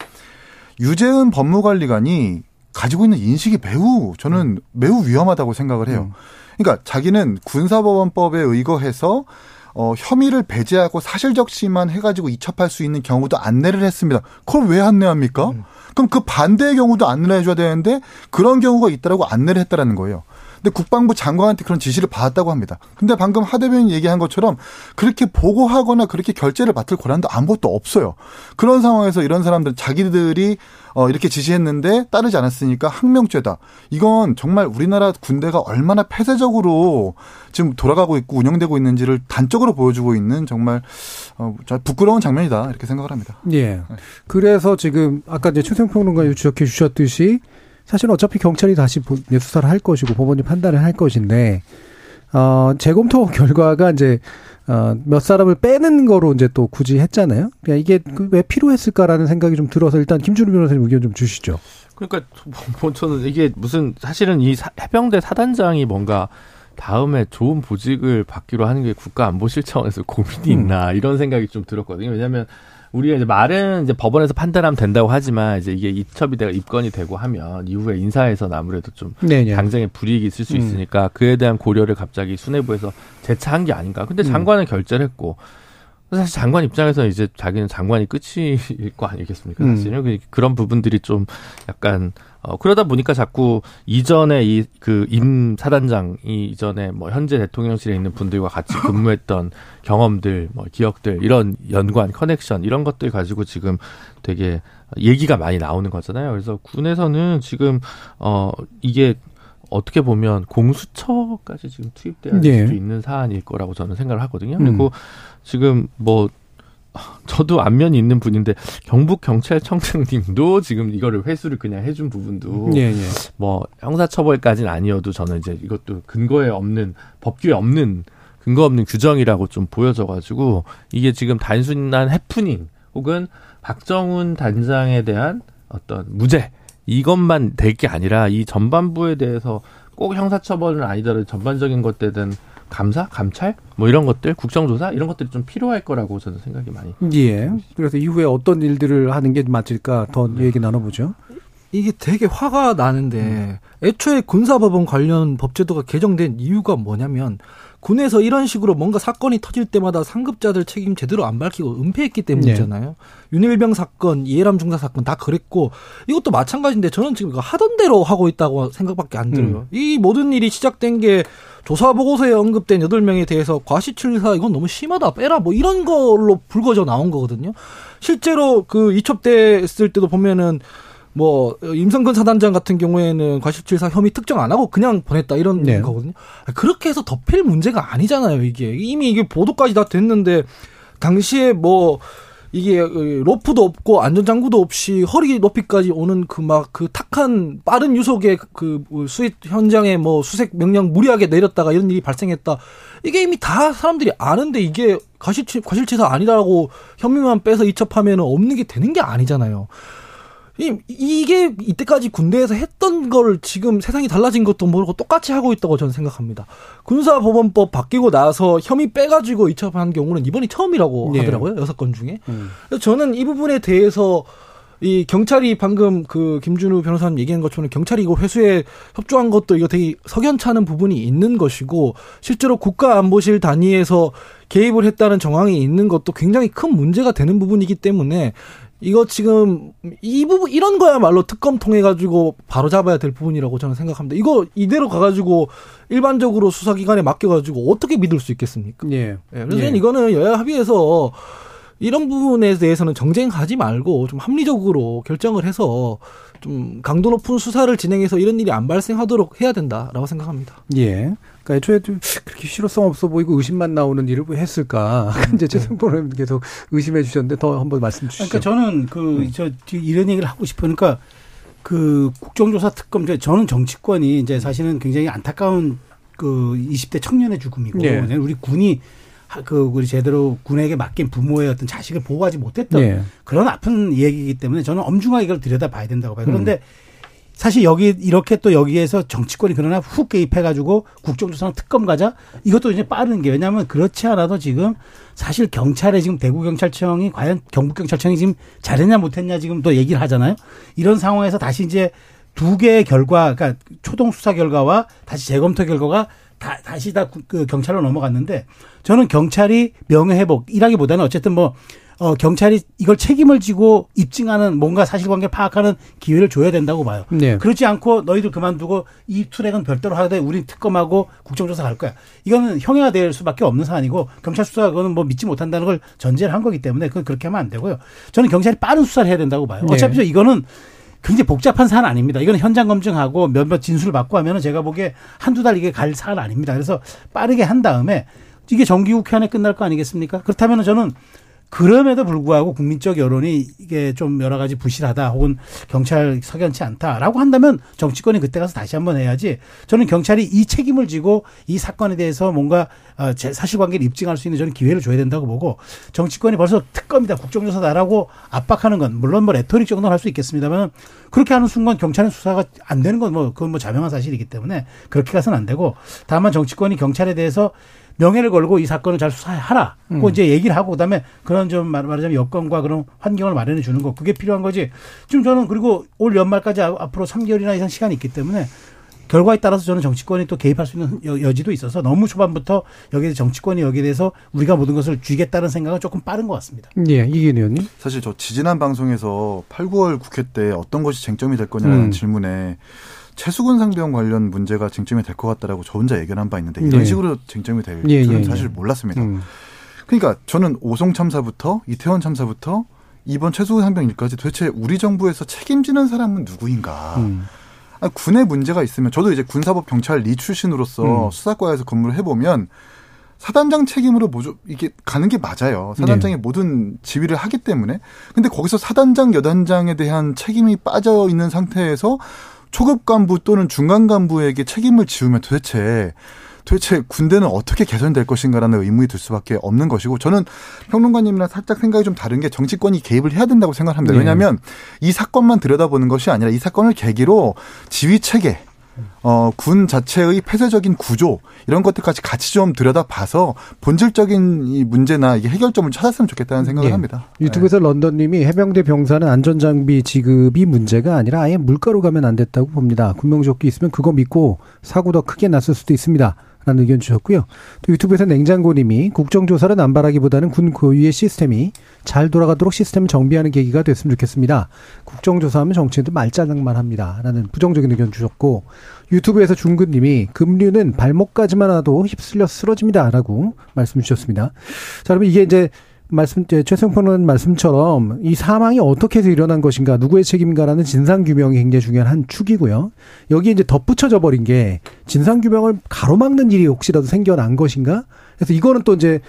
D: 유재은 법무관리관이 가지고 있는 인식이 매우 저는 매우 위험하다고 생각을 해요. 그러니까 자기는 군사법원법에 의거해서 어, 혐의를 배제하고 사실적시만 해가지고 이첩할 수 있는 경우도 안내를 했습니다. 그걸 왜 안내합니까? 그럼 그 반대의 경우도 안내를 해줘야 되는데 그런 경우가 있다라고 안내를 했다라는 거예요. 근데 국방부 장관한테 그런 지시를 받았다고 합니다. 근데 방금 하 대변인 얘기한 것처럼 그렇게 보고하거나 그렇게 결재를 맡을 권한도 아무것도 없어요. 그런 상황에서 이런 사람들 자기들이 어 이렇게 지시했는데 따르지 않았으니까 항명죄다. 이건 정말 우리나라 군대가 얼마나 폐쇄적으로 지금 돌아가고 있고 운영되고 있는지를 단적으로 보여주고 있는 정말 어 부끄러운 장면이다 이렇게 생각을 합니다.
B: 예. 그래서 지금 아까 이제 최승평론가님 지적해 주셨듯이 사실 은 어차피 경찰이 다시 수사를 할 것이고 법원이 판단을 할 것인데 어 재검토 결과가 이제 어몇 사람을 빼는 거로 이제 또 굳이 했잖아요. 그러니까 이게 그왜 필요했을까라는 생각이 좀 들어서 일단 김준우 변호사님 의견 좀 주시죠.
F: 그러니까 뭐 저는 이게 무슨 사실은 이 사- 해병대 사단장이 뭔가 다음에 좋은 보직을 받기로 하는 게 국가 안보실 차원에서 고민이 있나 이런 생각이 좀 들었거든요. 왜냐하면 우리가 이제 말은 이제 법원에서 판단하면 된다고 하지만 이제 이게 이첩이 되고 입건이 되고 하면 이후에 인사에서는 아무래도 좀
B: 네, 네.
F: 당장의 불이익이 있을 수
B: 음.
F: 있으니까 그에 대한 고려를 갑자기 수뇌부에서 재차한 게 아닌가. 근데
B: 음.
F: 장관은 결재를 했고 사실 장관 입장에서 이제 자기는 장관이 끝일 거 아니겠습니까?
B: 음.
F: 사실은 그- 그런 부분들이 좀 약간 어 그러다 보니까 자꾸 이전에 이 그 임 사단장이 이전에 뭐 현재 대통령실에 있는 분들과 같이 근무했던 경험들, 뭐 기억들 이런 연관, 커넥션 이런 것들 가지고 지금 되게 얘기가 많이 나오는 거잖아요. 그래서 군에서는 지금 어 이게 어떻게 보면 공수처까지 지금 투입돼야 될
B: 예.
F: 수도 있는 사안일 거라고 저는 생각을 하거든요.
B: 음.
F: 그리고 지금 뭐 저도 안면이 있는 분인데 경북 경찰청장님도 지금 이거를 회수를 그냥 해준 부분도
B: 예, 예.
F: 뭐 형사처벌까지는 아니어도 저는 이제 이것도 근거에 없는 법규에 없는 근거 없는 규정이라고 좀 보여져가지고 이게 지금 단순한 해프닝 혹은 박정훈 단장에 대한 어떤 무죄 이것만 될 게 아니라 이 전반부에 대해서 꼭 형사처벌은 아니더라도 전반적인 것에 대한 감사, 감찰, 뭐 이런 것들, 국정조사 이런 것들이 좀 필요할 거라고 저는 생각이 많이.
B: 예. 그래서 이후에 어떤 일들을 하는 게 맞을까 더 얘기 나눠보죠.
E: 이게 되게 화가 나는데 애초에 군사법원 관련 법제도가 개정된 이유가 뭐냐면 군에서 이런 식으로 뭔가 사건이 터질 때마다 상급자들 책임 제대로 안 밝히고 은폐했기 때문이잖아요. 윤일병 사건, 이해람 중사 사건 다 그랬고 이것도 마찬가지인데 저는 지금 이거 하던 대로 하고 있다고 생각밖에 안 들어요. 이 모든 일이 시작된 게 조사 보고서에 언급된 여덟 명에 대해서 과시출사 이건 너무 심하다 빼라 뭐 이런 걸로 불거져 나온 거거든요. 실제로 그 이첩돼 있을 때도 보면은 뭐 임성근 사단장 같은 경우에는 과실치사 혐의 특정 안 하고 그냥 보냈다 이런
B: 네.
E: 거거든요. 그렇게 해서 덮일 문제가 아니잖아요. 이게 이미 이게 보도까지 다 됐는데 당시에 뭐 이게 로프도 없고 안전장구도 없이 허리 높이까지 오는 그 막그 탁한 빠른 유속의 그 수입 현장에 뭐 수색 명령 무리하게 내렸다가 이런 일이 발생했다. 이게 이미 다 사람들이 아는데 이게 과실치, 과실치사 아니라고 혐의만 빼서 이첩하면 없는 게 되는 게 아니잖아요. 이, 이게 이때까지 군대에서 했던 걸 지금 세상이 달라진 것도 모르고 똑같이 하고 있다고 저는 생각합니다. 군사법원법 바뀌고 나서 혐의 빼가지고 이첩한 경우는 이번이 처음이라고
B: 네.
E: 하더라고요. 여섯 건 중에.
B: 음.
E: 저는 이 부분에 대해서 이 경찰이 방금 그 김준우 변호사님 얘기한 것처럼 경찰이 이거 회수에 협조한 것도 이거 되게 석연찮은 부분이 있는 것이고 실제로 국가안보실 단위에서 개입을 했다는 정황이 있는 것도 굉장히 큰 문제가 되는 부분이기 때문에 이거 지금 이 부분 이런 거야말로 특검 통해 가지고 바로 잡아야 될 부분이라고 저는 생각합니다. 이거 이대로 가가지고 일반적으로 수사기관에 맡겨가지고 어떻게 믿을 수 있겠습니까?
B: 예.
E: 예, 그래서
B: 예.
E: 이거는 여야 합의해서 이런 부분에 대해서는 정쟁하지 말고 좀 합리적으로 결정을 해서 좀 강도 높은 수사를 진행해서 이런 일이 안 발생하도록 해야 된다라고 생각합니다.
B: 예. 그러니까 애초에 좀 그렇게 실효성 없어 보이고 의심만 나오는 일을 왜 했을까? 이제 최승 보는 계속 의심해 주셨는데 더 한번 말씀 주시죠.
G: 그러니까 저는 그저 이런 얘기를 하고 싶으니까 그 국정조사 특검 저- 저는 정치권이 이제 사실은 굉장히 안타까운 그 20대 청년의 죽음이고
B: 네.
G: 우리 군이 하- 그 우리 제대로 군에게 맡긴 부모의 어떤 자식을 보호하지 못했던
B: 예.
G: 그런 아픈 얘기이기 때문에 저는 엄중하게 이걸 들여다봐야 된다고 봐요.
B: 음.
G: 그런데 사실 여기 이렇게 또 여기에서 정치권이 그러나 훅 개입해가지고 국정조사나 특검 가자 이것도 이제 빠른 게 왜냐하면 그렇지 않아도 지금 사실 경찰에 지금 대구 경찰청이 과연 경북 경찰청이 지금 잘했냐 못했냐 지금 또 얘기를 하잖아요. 이런 상황에서 다시 이제 두 개의 결과, 그러니까 초동 수사 결과와 다시 재검토 결과가 다, 다시 다 그 경찰로 넘어갔는데 저는 경찰이 명예회복이라기보다는 어쨌든 뭐 어, 경찰이 이걸 책임을 지고 입증하는 뭔가 사실관계 파악하는 기회를 줘야 된다고 봐요.
B: 네.
G: 그렇지 않고 너희들 그만두고 이 트랙은 별도로 하되 우리 특검하고 국정조사 갈 거야. 이거는 형해화될 수밖에 없는 사안이고 경찰 수사 그거는 뭐 믿지 못한다는 걸 전제를 한 거기 때문에 그건 그렇게 하면 안 되고요. 저는 경찰이 빠른 수사를 해야 된다고 봐요.
B: 네.
G: 어차피 저 이거는 굉장히 복잡한 사안 아닙니다. 이거는 현장 검증하고 몇몇 진술을 받고 하면은 제가 보기에 한두 달 이게 갈 사안 아닙니다. 그래서 빠르게 한 다음에 이게 정기국회 안에 끝날 거 아니겠습니까? 그렇다면 저는 그럼에도 불구하고 국민적 여론이 이게 좀 여러 가지 부실하다 혹은 경찰 석연치 않다라고 한다면 정치권이 그때 가서 다시 한번 해야지. 저는 경찰이 이 책임을 지고 이 사건에 대해서 뭔가 어, 제 사실관계를 입증할 수 있는 저는 기회를 줘야 된다고 보고 정치권이 벌써 특검이다 국정조사다라고 압박하는 건 물론 뭐 레토릭 정도는 할 수 있겠습니다만 그렇게 하는 순간 경찰의 수사가 안 되는 건 뭐 그건 뭐 자명한 사실이기 때문에 그렇게 가서는 안 되고 다만 정치권이 경찰에 대해서 명예를 걸고 이 사건을 잘 수사하라. 고 이제 얘기를 하고 그다음에 그런 좀 말- 말하자면 여건과 그런 환경을 마련해 주는 거 그게 필요한 거지. 지금 저는 그리고 올 연말까지 아- 앞으로 3개월이나 이상 시간이 있기 때문에 결과에 따라서 저는 정치권이 또 개입할 수 있는 여- 여지도 있어서 너무 초반부터 여기에 정치권이 여기에 대해서 우리가 모든 것을 쥐겠다는 생각은 조금 빠른 것 같습니다.
B: 예, 이기현 의원님.
D: 사실 저 지지난 방송에서 8, 9월 국회 때 어떤 것이 쟁점이 될 거냐는
B: 음.
D: 질문에 최수근 상병 관련 문제가 쟁점이 될 것 같다라고 저 혼자 예견한 바 있는데 이런
B: 예.
D: 식으로 쟁점이 될
B: 예,
D: 줄은
B: 예,
D: 사실
B: 예.
D: 몰랐습니다.
B: 음.
D: 그러니까 저는 오송 참사부터 이태원 참사부터 이번 최수근 상병 일까지 도대체 우리 정부에서 책임지는 사람은 누구인가?
B: 음.
D: 아니, 군에 문제가 있으면 저도 이제 군사법 경찰 리 출신으로서
B: 음.
D: 수사과에서 근무를 해보면 사단장 책임으로 모조 이게 가는 게 맞아요. 사단장이 모든 지휘를 하기 때문에. 근데 거기서 사단장, 여단장에 대한 책임이 빠져 있는 상태에서 초급 간부 또는 중간 간부에게 책임을 지우면 도대체 도대체 군대는 어떻게 개선될 것인가라는 의문이 들 수밖에 없는 것이고 저는 평론가님이랑 살짝 생각이 좀 다른 게 정치권이 개입을 해야 된다고 생각합니다.
B: 네.
D: 왜냐하면 이 사건만 들여다보는 것이 아니라 이 사건을 계기로 지휘 체계 어, 군 자체의 폐쇄적인 구조 이런 것들까지 같이 좀 들여다봐서 본질적인 이 문제나 이게 해결점을 찾았으면 좋겠다는 생각을
B: 예.
D: 합니다.
B: 유튜브에서 런던님이 해병대 병사는 안전장비 지급이 문제가 아니라 아예 물가로 가면 안 됐다고 봅니다. 군명조끼 있으면 그거 믿고 사고 더 크게 났을 수도 있습니다. 라는 의견 주셨고요. 또 유튜브에서 냉장고님이 국정조사를 남발하기보다는 군 고유의 시스템이 잘 돌아가도록 시스템을 정비하는 계기가 됐으면 좋겠습니다. 국정조사하면 정치인도 말장난만 합니다. 라는 부정적인 의견 주셨고 유튜브에서 중근님이 금류는 발목까지만 와도 휩쓸려 쓰러집니다. 라고 말씀 주셨습니다. 자, 그러면 이게 이제 말씀, 최승평론 말씀처럼 이 사망이 어떻게 해서 일어난 것인가, 누구의 책임인가라는 진상 규명이 굉장히 중요한 한 축이고요. 여기에 이제 덧붙여져 버린 게 진상 규명을 가로막는 일이 혹시라도 생겨난 것인가? 그래서 이거는 또 이제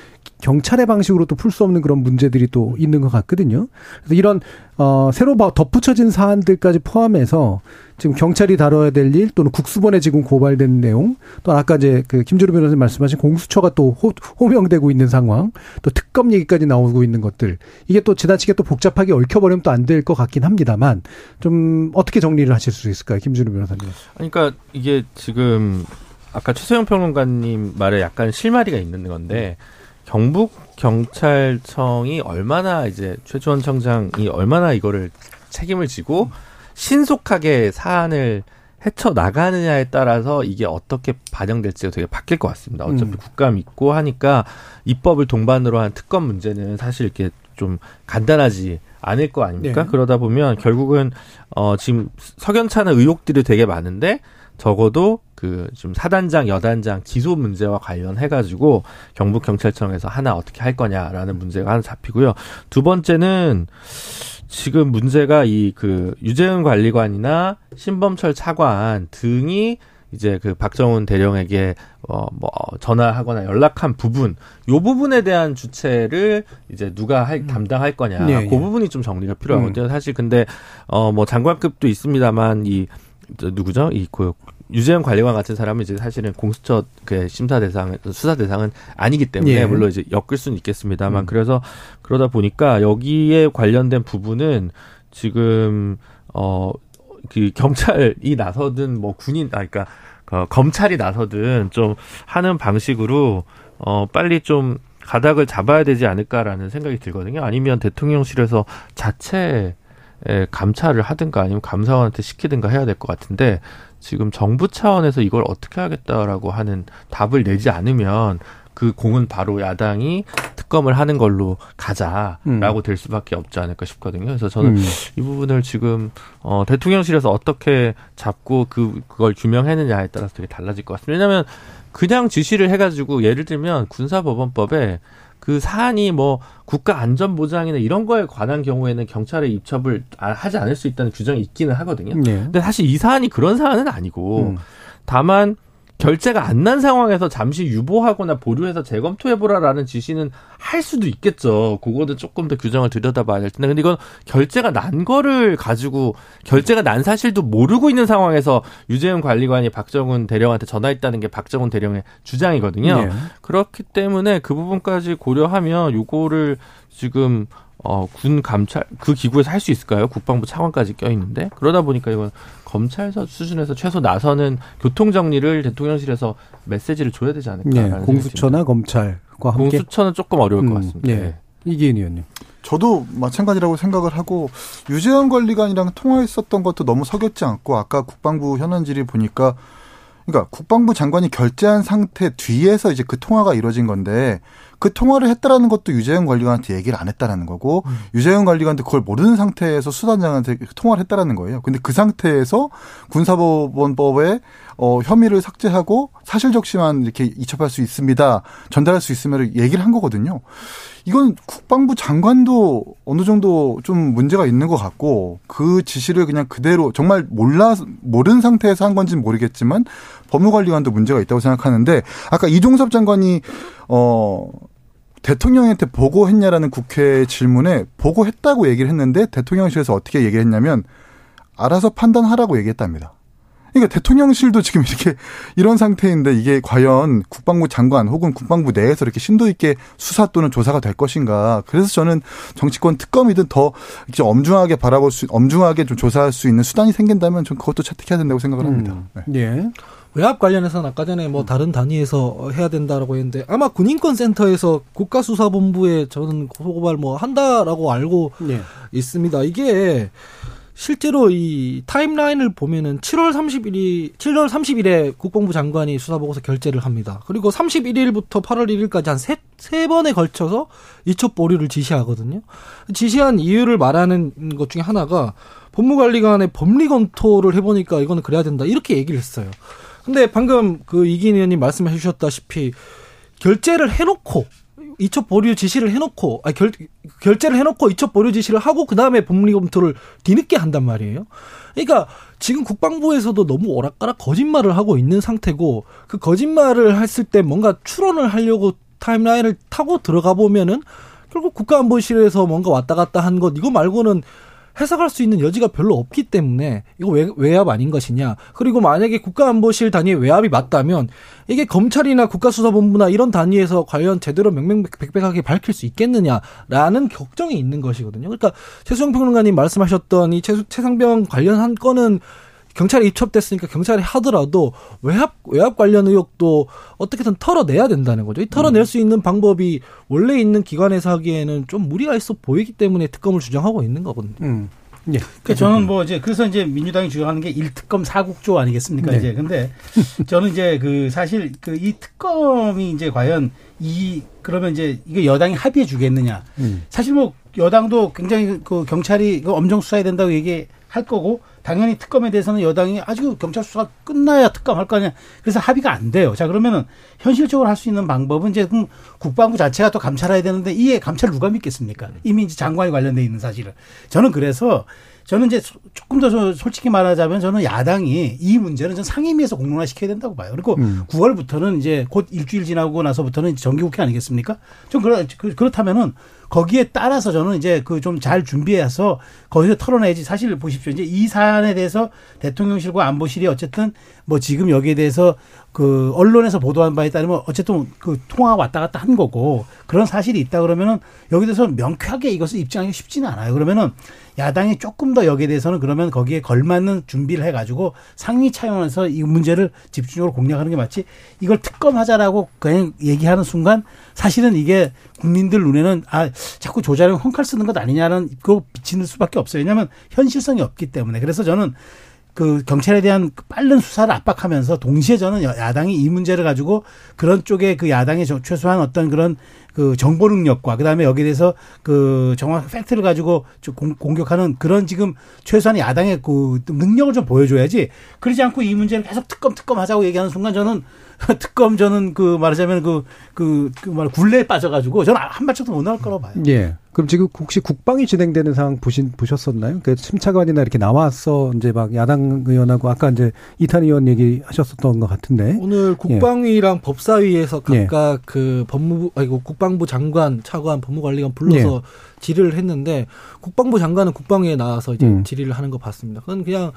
B: 경찰의 방식으로 또 풀 수 없는 그런 문제들이 또 있는 것 같거든요. 그래서 이런 어 새로 덧붙여진 사안들까지 포함해서 지금 경찰이 다뤄야 될 일 또는 국수본에 지금 고발된 내용 또 아까 이제 그 김주루 변호사님 말씀하신 공수처가 또 호, 호명되고 있는 상황 또 특검 얘기까지 나오고 있는 것들 이게 또 지나치게 또 복잡하게 얽혀버리면 또 안 될 것 같긴 합니다만 좀 어떻게 정리를 하실 수 있을까요, 김주루 변호사님?
F: 그러니까 이게 지금 아까 최소영 평론가님 말에 약간 실마리가 있는 건데 경북 경찰청이 얼마나 이제 최주원 청장이 얼마나 이거를 책임을 지고 신속하게 사안을 헤쳐 나가느냐에 따라서 이게 어떻게 반영될지가 되게 바뀔 것 같습니다. 어차피
B: 음.
F: 국가 믿고 하니까 입법을 동반으로 한 특검 문제는 사실 이렇게 좀 간단하지 않을 거 아닙니까?
B: 네.
F: 그러다 보면 결국은 어 지금 석연찮은 의혹들이 되게 많은데 적어도 그 지금 사단장, 여단장 기소 문제와 관련해 가지고 경북 경찰청에서 하나 어떻게 할 거냐라는 문제가 하나 잡히고요. 두 번째는 지금 문제가 이 그 유재은 관리관이나 신범철 차관 등이 이제 그 박정훈 대령에게 어 뭐 전화하거나 연락한 부분 요 부분에 대한 주체를 이제 누가 할 담당할 거냐
B: 예,
F: 그
B: 예.
F: 부분이 좀 정리가 필요하거든요. 사실 근데 어 뭐 장관급도 있습니다만 이저 누구죠? 이그 유재현 관리관 같은 사람은 이제 사실은 공수처 그 심사 대상 수사 대상은 아니기 때문에
B: 예.
F: 물론 이제 엮을 수는 있겠습니다만
B: 음.
F: 그래서 그러다 보니까 여기에 관련된 부분은 지금 어그 경찰이 나서든 뭐 군인 아 그러니까 그 검찰이 나서든 좀 하는 방식으로 어 빨리 좀 가닥을 잡아야 되지 않을까라는 생각이 들거든요. 아니면 대통령실에서 자체 에, 감찰을 하든가 아니면 감사원한테 시키든가 해야 될 것 같은데 지금 정부 차원에서 이걸 어떻게 하겠다라고 하는 답을 내지 않으면 그 공은 바로 야당이 특검을 하는 걸로 가자라고 될 수밖에 없지 않을까 싶거든요. 그래서 저는
B: 음.
F: 이 부분을 지금 어 대통령실에서 어떻게 잡고 그 그걸 규명했느냐에 따라서 되게 달라질 것 같습니다. 왜냐하면 그냥 지시를 해가지고 예를 들면 군사법원법에 그 사안이 뭐 국가 안전 보장이나 이런 거에 관한 경우에는 경찰의 입첩을 아- 하지 않을 수 있다는 규정이 있기는 하거든요.
B: 네.
F: 근데 사실 이 사안이 그런 사안은 아니고
B: 음.
F: 다만 결제가 안 난 상황에서 잠시 유보하거나 보류해서 재검토해보라라는 지시는 할 수도 있겠죠. 그거는 조금 더 규정을 들여다봐야 될 텐데. 근데 이건 결제가 난 거를 가지고 결제가 난 사실도 모르고 있는 상황에서 유재현 관리관이 박정훈 대령한테 전화했다는 게 박정훈 대령의 주장이거든요.
B: 네.
F: 그렇기 때문에 그 부분까지 고려하면 요거를 지금 어, 군 감찰 그 기구에서 할 수 있을까요? 국방부 차관까지 껴 있는데 그러다 보니까 이건 검찰 수준에서 최소 나서는 교통 정리를 대통령실에서 메시지를 줘야 되지 않을까?
B: 네. 공수처나 검찰과 함께
F: 공수처는 조금 어려울 것
B: 음,
F: 같습니다.
B: 예.
F: 네.
B: 이기인 의원님.
D: 저도 마찬가지라고 생각을 하고 유재현 관리관이랑 통화했었던 것도 너무 석였지 않고 아까 국방부 현안질이 보니까 그러니까 국방부 장관이 결재한 상태 뒤에서 이제 그 통화가 이루어진 건데 그 통화를 했다라는 것도 유재현 관리관한테 얘기를 안 했다라는 거고
B: 음.
D: 유재현 관리관도 그걸 모르는 상태에서 수단장한테 통화를 했다라는 거예요. 근데 그 상태에서 군사법원법에 어, 혐의를 삭제하고 사실적시만 이렇게 이첩할 수 있습니다. 전달할 수 있으면 얘기를 한 거거든요. 이건 국방부 장관도 어느 정도 좀 문제가 있는 것 같고 그 지시를 그냥 그대로 정말 몰라 모르는 상태에서 한 건지는 모르겠지만 법무관리관도 문제가 있다고 생각하는데 아까 이종섭 장관이 어 대통령한테 보고했냐라는 국회 질문에 보고했다고 얘기를 했는데 대통령실에서 어떻게 얘기를 했냐면 알아서 판단하라고 얘기했답니다. 그러니까 대통령실도 지금 이렇게 이런 상태인데 이게 과연 국방부 장관 혹은 국방부 내에서 이렇게 심도 있게 수사 또는 조사가 될 것인가. 그래서 저는 정치권 특검이든 더 엄중하게 바라볼 수, 엄중하게 좀 조사할 수 있는 수단이 생긴다면 전 그것도 채택해야 된다고 생각을 합니다.
B: 음.
D: 네.
B: 예.
E: 외압 관련해서는 아까 전에 뭐 다른 단위에서 해야 된다라고 했는데 아마 군인권센터에서 국가수사본부에 저는 고소고발 뭐 한다라고 알고
B: 예.
E: 있습니다. 이게 실제로 이 타임라인을 보면은 7월 30일이 7월 30일에 국방부 장관이 수사 보고서 결재를 합니다. 그리고 31일부터 8월 1일까지 한세세 번에 걸쳐서 이첩 보류를 지시하거든요. 지시한 이유를 말하는 것 중에 하나가 법무관리관의 법리 검토를 해보니까 이거는 그래야 된다 이렇게 얘기를 했어요. 근데 방금 그 이긴 의원님 말씀해 주셨다시피 결재를 해놓고 이첩 보류 지시를 해놓고 아니 결 결재를 해놓고 이첩 보류 지시를 하고 그 다음에 법리 검토를 뒤늦게 한단 말이에요. 그러니까 지금 국방부에서도 너무 오락가락 거짓말을 하고 있는 상태고 그 거짓말을 했을 때 뭔가 추론을 하려고 타임라인을 타고 들어가 보면은 결국 국가안보실에서 뭔가 왔다 갔다 한 것 이거 말고는 해석할 수 있는 여지가 별로 없기 때문에 이거 외, 외압 아닌 것이냐. 그리고 만약에 국가안보실 단위의 외압이 맞다면 이게 검찰이나 국가수사본부나 이런 단위에서 과연 제대로 명명백백하게 밝힐 수 있겠느냐라는 걱정이 있는 것이거든요. 그러니까 최수영 평론가님 말씀하셨던 이 최, 최상병 관련한 건은 경찰에 입첩됐으니까 경찰이 하더라도 외압 외압 관련 의혹도 어떻게든 털어내야 된다는 거죠. 이 털어낼 수 있는 방법이 원래 있는 기관에서 하기에는 좀 무리가 있어 보이기 때문에 특검을 주장하고 있는 거거든요.
B: 음. 예.
G: 그러니까 저는 뭐 이제 그래서 이제 민주당이 주장하는 게 일특검 사국조 아니겠습니까?
B: 네.
G: 이제 근데 저는 이제 그 사실 그 이 특검이 이제 과연 이 그러면 이제 이게 여당이 합의해 주겠느냐?
B: 음.
G: 사실 뭐 여당도 굉장히 그 경찰이 그 엄정 수사해야 된다고 얘기할 거고 당연히 특검에 대해서는 여당이 아주 경찰 수사가 끝나야 특검 할 거 아니야. 그래서 합의가 안 돼요. 자 그러면은 현실적으로 할 수 있는 방법은 이제 국방부 자체가 또 감찰해야 되는데 이에 감찰 누가 믿겠습니까? 이미 이제 장관이 관련돼 있는 사실을. 저는 그래서 저는 이제 소- 조금 더 저- 솔직히 말하자면 저는 야당이 이 문제는 전 상임위에서 공론화 시켜야 된다고 봐요. 그리고
B: 음.
G: 9월부터는 이제 곧 일주일 지나고 나서부터는 정기국회 아니겠습니까? 좀 그렇, 그- 그렇다면은 거기에 따라서 저는 이제 그 좀 잘 준비해서 거기서 털어내야지. 사실 보십시오. 이제 이 사안에 대해서 대통령실과 안보실이 어쨌든 뭐 지금 여기에 대해서 그 언론에서 보도한 바에 따르면 어쨌든 그 통화가 왔다 갔다 한 거고 그런 사실이 있다 그러면은 여기에 대해서 명쾌하게 이것을 입증하기 쉽지는 않아요. 그러면은 야당이 조금 더 여기에 대해서는 그러면 거기에 걸맞는 준비를 해가지고 상위 차원에서 이 문제를 집중적으로 공략하는 게 맞지 이걸 특검하자라고 그냥 얘기하는 순간 사실은 이게 국민들 눈에는 아 자꾸 조자룡 헝칼 쓰는 것 아니냐는 그거 비치는 수밖에 없어요. 왜냐하면 현실성이 없기 때문에 그래서 저는 그 경찰에 대한 그 빠른 수사를 압박하면서 동시에 저는 여- 야당이 이 문제를 가지고 그런 쪽에 그 야당의 저- 최소한 어떤 그런 그 정보 능력과 그다음에 여기에 대해서 그 정확 팩트를 가지고 공격하는 그런 지금 최소한 야당의 그 능력을 좀 보여줘야지 그러지 않고 이 문제를 계속 특검 특검 하자고 얘기하는 순간 저는 특검 저는 그 말하자면 그그그말 굴레에 빠져가지고 저는 한 발짝도 못 나올 거라고 봐요.
B: 예. 그럼 지금 혹시 국방이 진행되는 상황 보신 보셨었나요? 그 심차관이나 이렇게 나와서 이제 막 야당 의원하고 아까 이제 이탄 의원 얘기 하셨었던 것 같은데.
E: 오늘 국방위랑 법사위에서
B: 예.
E: 각각 그 법무부 아이고 국방부 장관, 차관, 법무관리관 불러서 질의를 했는데 국방부 장관은 국방위에 나와서 이제
B: 음.
E: 질의를 하는 거 봤습니다. 그건 그냥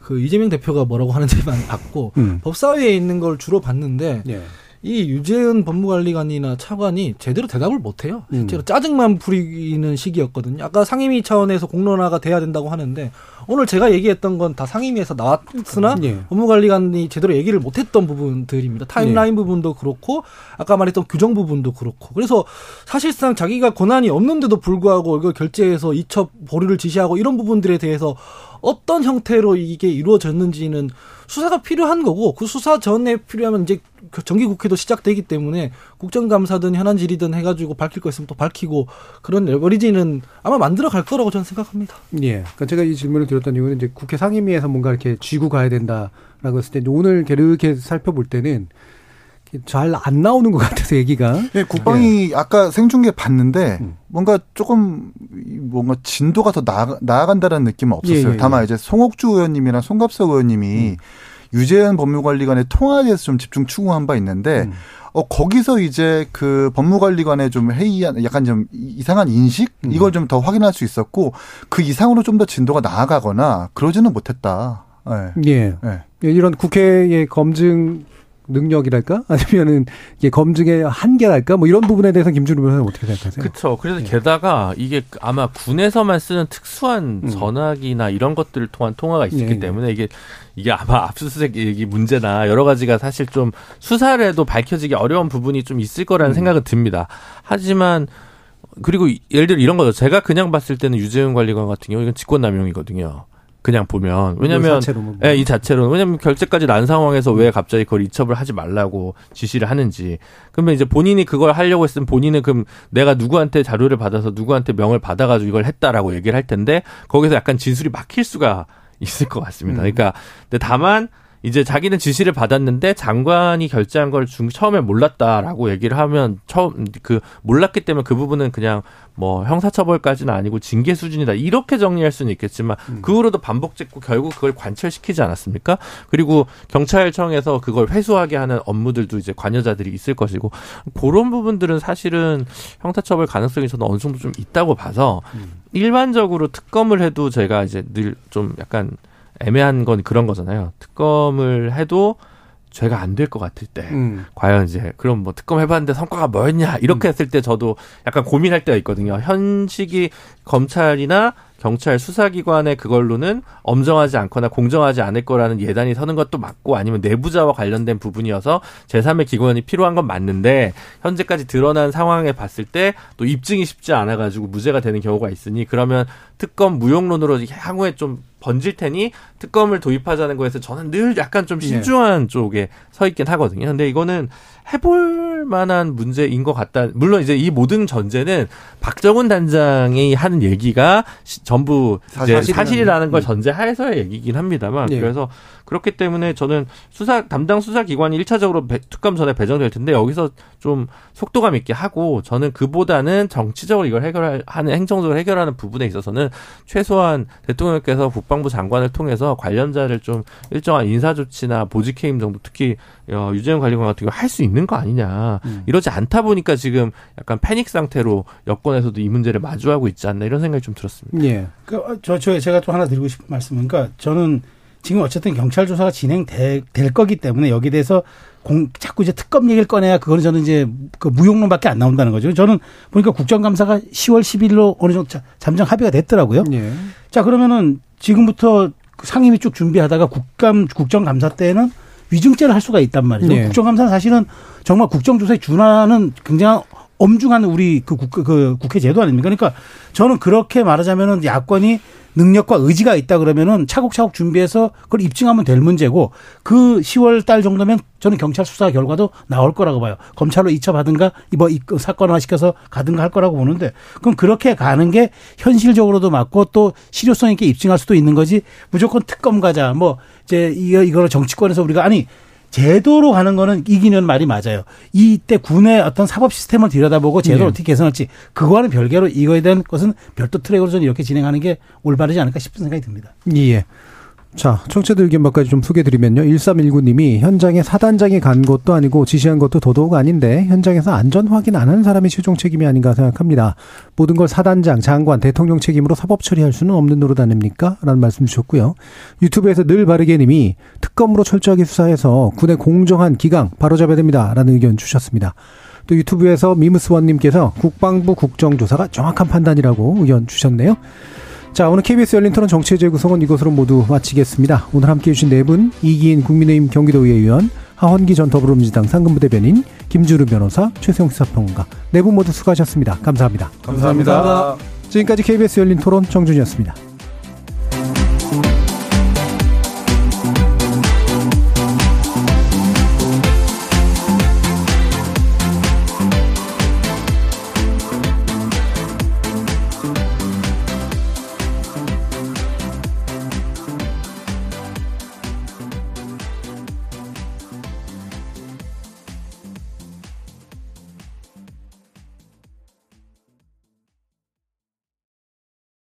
E: 그 이재명 대표가 뭐라고 하는지만 봤고
B: 음.
E: 법사위에 있는 걸 주로 봤는데
B: 예.
E: 이 유재은 법무관리관이나 차관이 제대로 대답을 못해요.
B: 음.
E: 실제로 짜증만 부리는 시기였거든요. 아까 상임위 차원에서 공론화가 돼야 된다고 하는데 오늘 제가 얘기했던 건 다 상임위에서 나왔으나
B: 예.
E: 법무관리관이 제대로 얘기를 못했던 부분들입니다. 타임라인
B: 네.
E: 부분도 그렇고 아까 말했던 규정 부분도 그렇고 그래서 사실상 자기가 권한이 없는데도 불구하고 이걸 결재해서 이첩 보류를 지시하고 이런 부분들에 대해서 어떤 형태로 이게 이루어졌는지는 수사가 필요한 거고 그 수사 전에 필요하면 이제 그 정기 국회도 시작되기 때문에 국정감사든 현안 질의든 해가지고 밝힐 거 있으면 또 밝히고 그런 레버리지는 아마 만들어 갈 거라고 저는 생각합니다.
B: 예. 그러니까 제가 이 질문을 드렸던 이유는 이제 국회 상임위에서 뭔가 이렇게 쥐고 가야 된다라고 했을 때 오늘 이렇게 살펴볼 때는 잘 안 나오는 것 같아서 얘기가.
D: 예, 국방이 아까 생중계 봤는데
B: 음.
D: 뭔가 조금 뭔가 진도가 더 나아가, 나아간다는 느낌은 없었어요.
B: 예, 예,
D: 다만
B: 예.
D: 이제 송옥주 의원님이랑 송갑석 의원님이 유재현 법무관리관의 통화에 대해서 좀 집중 추구한 바 있는데
B: 음.
D: 어 거기서 이제 그 법무관리관의 좀 회의한 약간 좀 이상한 인식
B: 음.
D: 이걸 좀 더 확인할 수 있었고 그 이상으로 좀 더 진도가 나아가거나 그러지는 못했다. 네.
B: 예.
D: 네.
B: 이런 국회의 검증 능력이랄까? 아니면은 이게 검증의 한계랄까? 뭐 이런 부분에 대해서 김준우 변호사는 어떻게 생각하세요?
F: 그렇죠. 그래서 게다가 이게 아마 군에서만 쓰는 특수한
B: 음.
F: 전화기나 이런 것들을 통한 통화가 있었기
B: 예, 예.
F: 때문에 이게 이게 아마 압수수색 얘기 문제나 여러 가지가 사실 좀 수사를 해도 밝혀지기 어려운 부분이 좀 있을 거라는
B: 음.
F: 생각은 듭니다. 하지만 그리고 예를 들어 이런 거죠. 제가 그냥 봤을 때는 유재훈 관리관 같은 경우 이건 직권남용이거든요. 그냥 보면
B: 자체로 뭐.
F: 예, 이 자체로는 왜냐면 결제까지 난 상황에서 왜 갑자기 그걸 이첩을 하지 말라고 지시를 하는지. 그러면 이제 본인이 그걸 하려고 했으면 본인은 그럼 내가 누구한테 자료를 받아서 누구한테 명을 받아가지고 이걸 했다라고 얘기를 할 텐데 거기서 약간 진술이 막힐 수가 있을 것 같습니다.
B: 음.
F: 그러니까 근데 다만 이제 자기는 지시를 받았는데 장관이 결제한 걸 중, 처음에 몰랐다라고 얘기를 하면 처음 그 몰랐기 때문에 그 부분은 그냥 뭐 형사처벌까지는 아니고 징계 수준이다. 이렇게 정리할 수는 있겠지만 그 후로도 반복 짓고 결국 그걸 관철시키지 않았습니까? 그리고 경찰청에서 그걸 회수하게 하는 업무들도 이제 관여자들이 있을 것이고 그런 부분들은 사실은 형사처벌 가능성이 저는 어느 정도 좀 있다고 봐서 일반적으로 특검을 해도 제가 이제 늘 좀 약간 애매한 건 그런 거잖아요. 특검을 해도 죄가 안 될 것 같을 때
B: 음.
F: 과연 이제 그럼 뭐 특검 해봤는데 성과가 뭐였냐 이렇게 했을 때 저도 약간 고민할 때가 있거든요. 현직이 검찰이나 경찰 수사기관의 그걸로는 엄정하지 않거나 공정하지 않을 거라는 예단이 서는 것도 맞고 아니면 내부자와 관련된 부분이어서 제3의 기관이 필요한 건 맞는데 현재까지 드러난 상황에 봤을 때 또 입증이 쉽지 않아 가지고 무죄가 되는 경우가 있으니 그러면 특검 무용론으로 향후에 좀 번질 테니 특검을 도입하자는 거에서 저는 늘 약간 좀 신중한 쪽에 서 있긴 하거든요. 근데 이거는 해볼 만한 문제인 것 같다. 물론 이제 이 모든 전제는 박정훈 단장이 하는 얘기가 시- 전부 이제
D: 사실이라는-
F: 사실이라는 걸 전제하에서의 얘기긴 합니다만
B: 예.
F: 그래서 그렇기 때문에 저는 수사 담당 수사 기관이 일차적으로 특검 전에 배정될 텐데 여기서 좀 속도감 있게 하고 저는 그보다는 정치적으로 이걸 해결하는 행정적으로 해결하는 부분에 있어서는 최소한 대통령께서 국방부 장관을 통해서 관련자를 좀 일정한 인사 조치나 보직 해임 정도 특히 어, 유재현 관리관 같은 경우 할 수 있는 거 아니냐 이러지 않다 보니까 지금 약간 패닉 상태로 여권에서도 이 문제를 마주하고 있지 않나 이런 생각이 좀 들었습니다.
B: 예.
G: 그, 저, 저, 제가 또 하나 드리고 싶은 말씀은, 그러니까 저는 지금 어쨌든 경찰 조사가 진행될 될 거기 때문에 여기에 대해서 공, 자꾸 이제 특검 얘기를 꺼내야 그거는 저는 이제 그 무용론밖에 안 나온다는 거죠. 저는 보니까 국정감사가 10월 10일로 어느 정도 자- 잠정 합의가 됐더라고요.
B: 예.
G: 자, 그러면은 지금부터 그 상임위 쭉 준비하다가 국감, 국정감사 때는 위증죄를 할 수가 있단 말이죠.
B: 네.
G: 국정감사는 사실은 정말 국정조사에 준하는 굉장히 엄중한 우리 그, 국, 그 국회 제도 아닙니까? 그러니까 저는 그렇게 말하자면은 야권이 능력과 의지가 있다 그러면은 차곡차곡 준비해서 그걸 입증하면 될 문제고 그 10월 달 정도면 저는 경찰 수사 결과도 나올 거라고 봐요. 검찰로 이첩하든가 이번 이 사건화 시켜서 가든가 할 거라고 보는데 그럼 그렇게 가는 게 현실적으로도 맞고 또 실효성 있게 입증할 수도 있는 거지 무조건 특검 가자 뭐 이제 이거 이거를 정치권에서 우리가 아니 제도로 가는 거는 이기는 말이 맞아요. 이때 군의 어떤 사법 시스템을 들여다보고 제도를
B: 네.
G: 어떻게 개선할지 그거와는 별개로 이거에 대한 것은 별도 트랙으로 저는 이렇게 진행하는 게 올바르지 않을까 싶은 생각이 듭니다.
B: 예. 자, 청취자 의견 몇 가지 좀 소개드리면요. 1319님이 현장에 사단장이 간 것도 아니고 지시한 것도 더더욱 아닌데 현장에서 안전 확인 안 한 사람이 최종 책임이 아닌가 생각합니다. 모든 걸 사단장, 장관, 대통령 책임으로 사법 처리할 수는 없는 노릇 아닙니까? 라는 말씀 주셨고요. 유튜브에서 늘 바르게 님이 특검으로 철저하게 수사해서 군의 공정한 기강 바로잡아야 됩니다. 라는 의견 주셨습니다. 또 유튜브에서 미무스원님께서 국방부 국정조사가 정확한 판단이라고 의견 주셨네요. 자, 오늘 KBS 열린 토론 정치의 재구성은 이것으로 모두 마치겠습니다. 오늘 함께 해주신 네 분, 이기인 국민의힘 경기도의회 의원, 하원기 전 더불어민주당 상근부대변인, 김주루 변호사, 최세용 시사평론가, 네 분 모두 수고하셨습니다. 감사합니다.
D: 감사합니다.
B: 지금까지 KBS 열린 토론 정준이었습니다.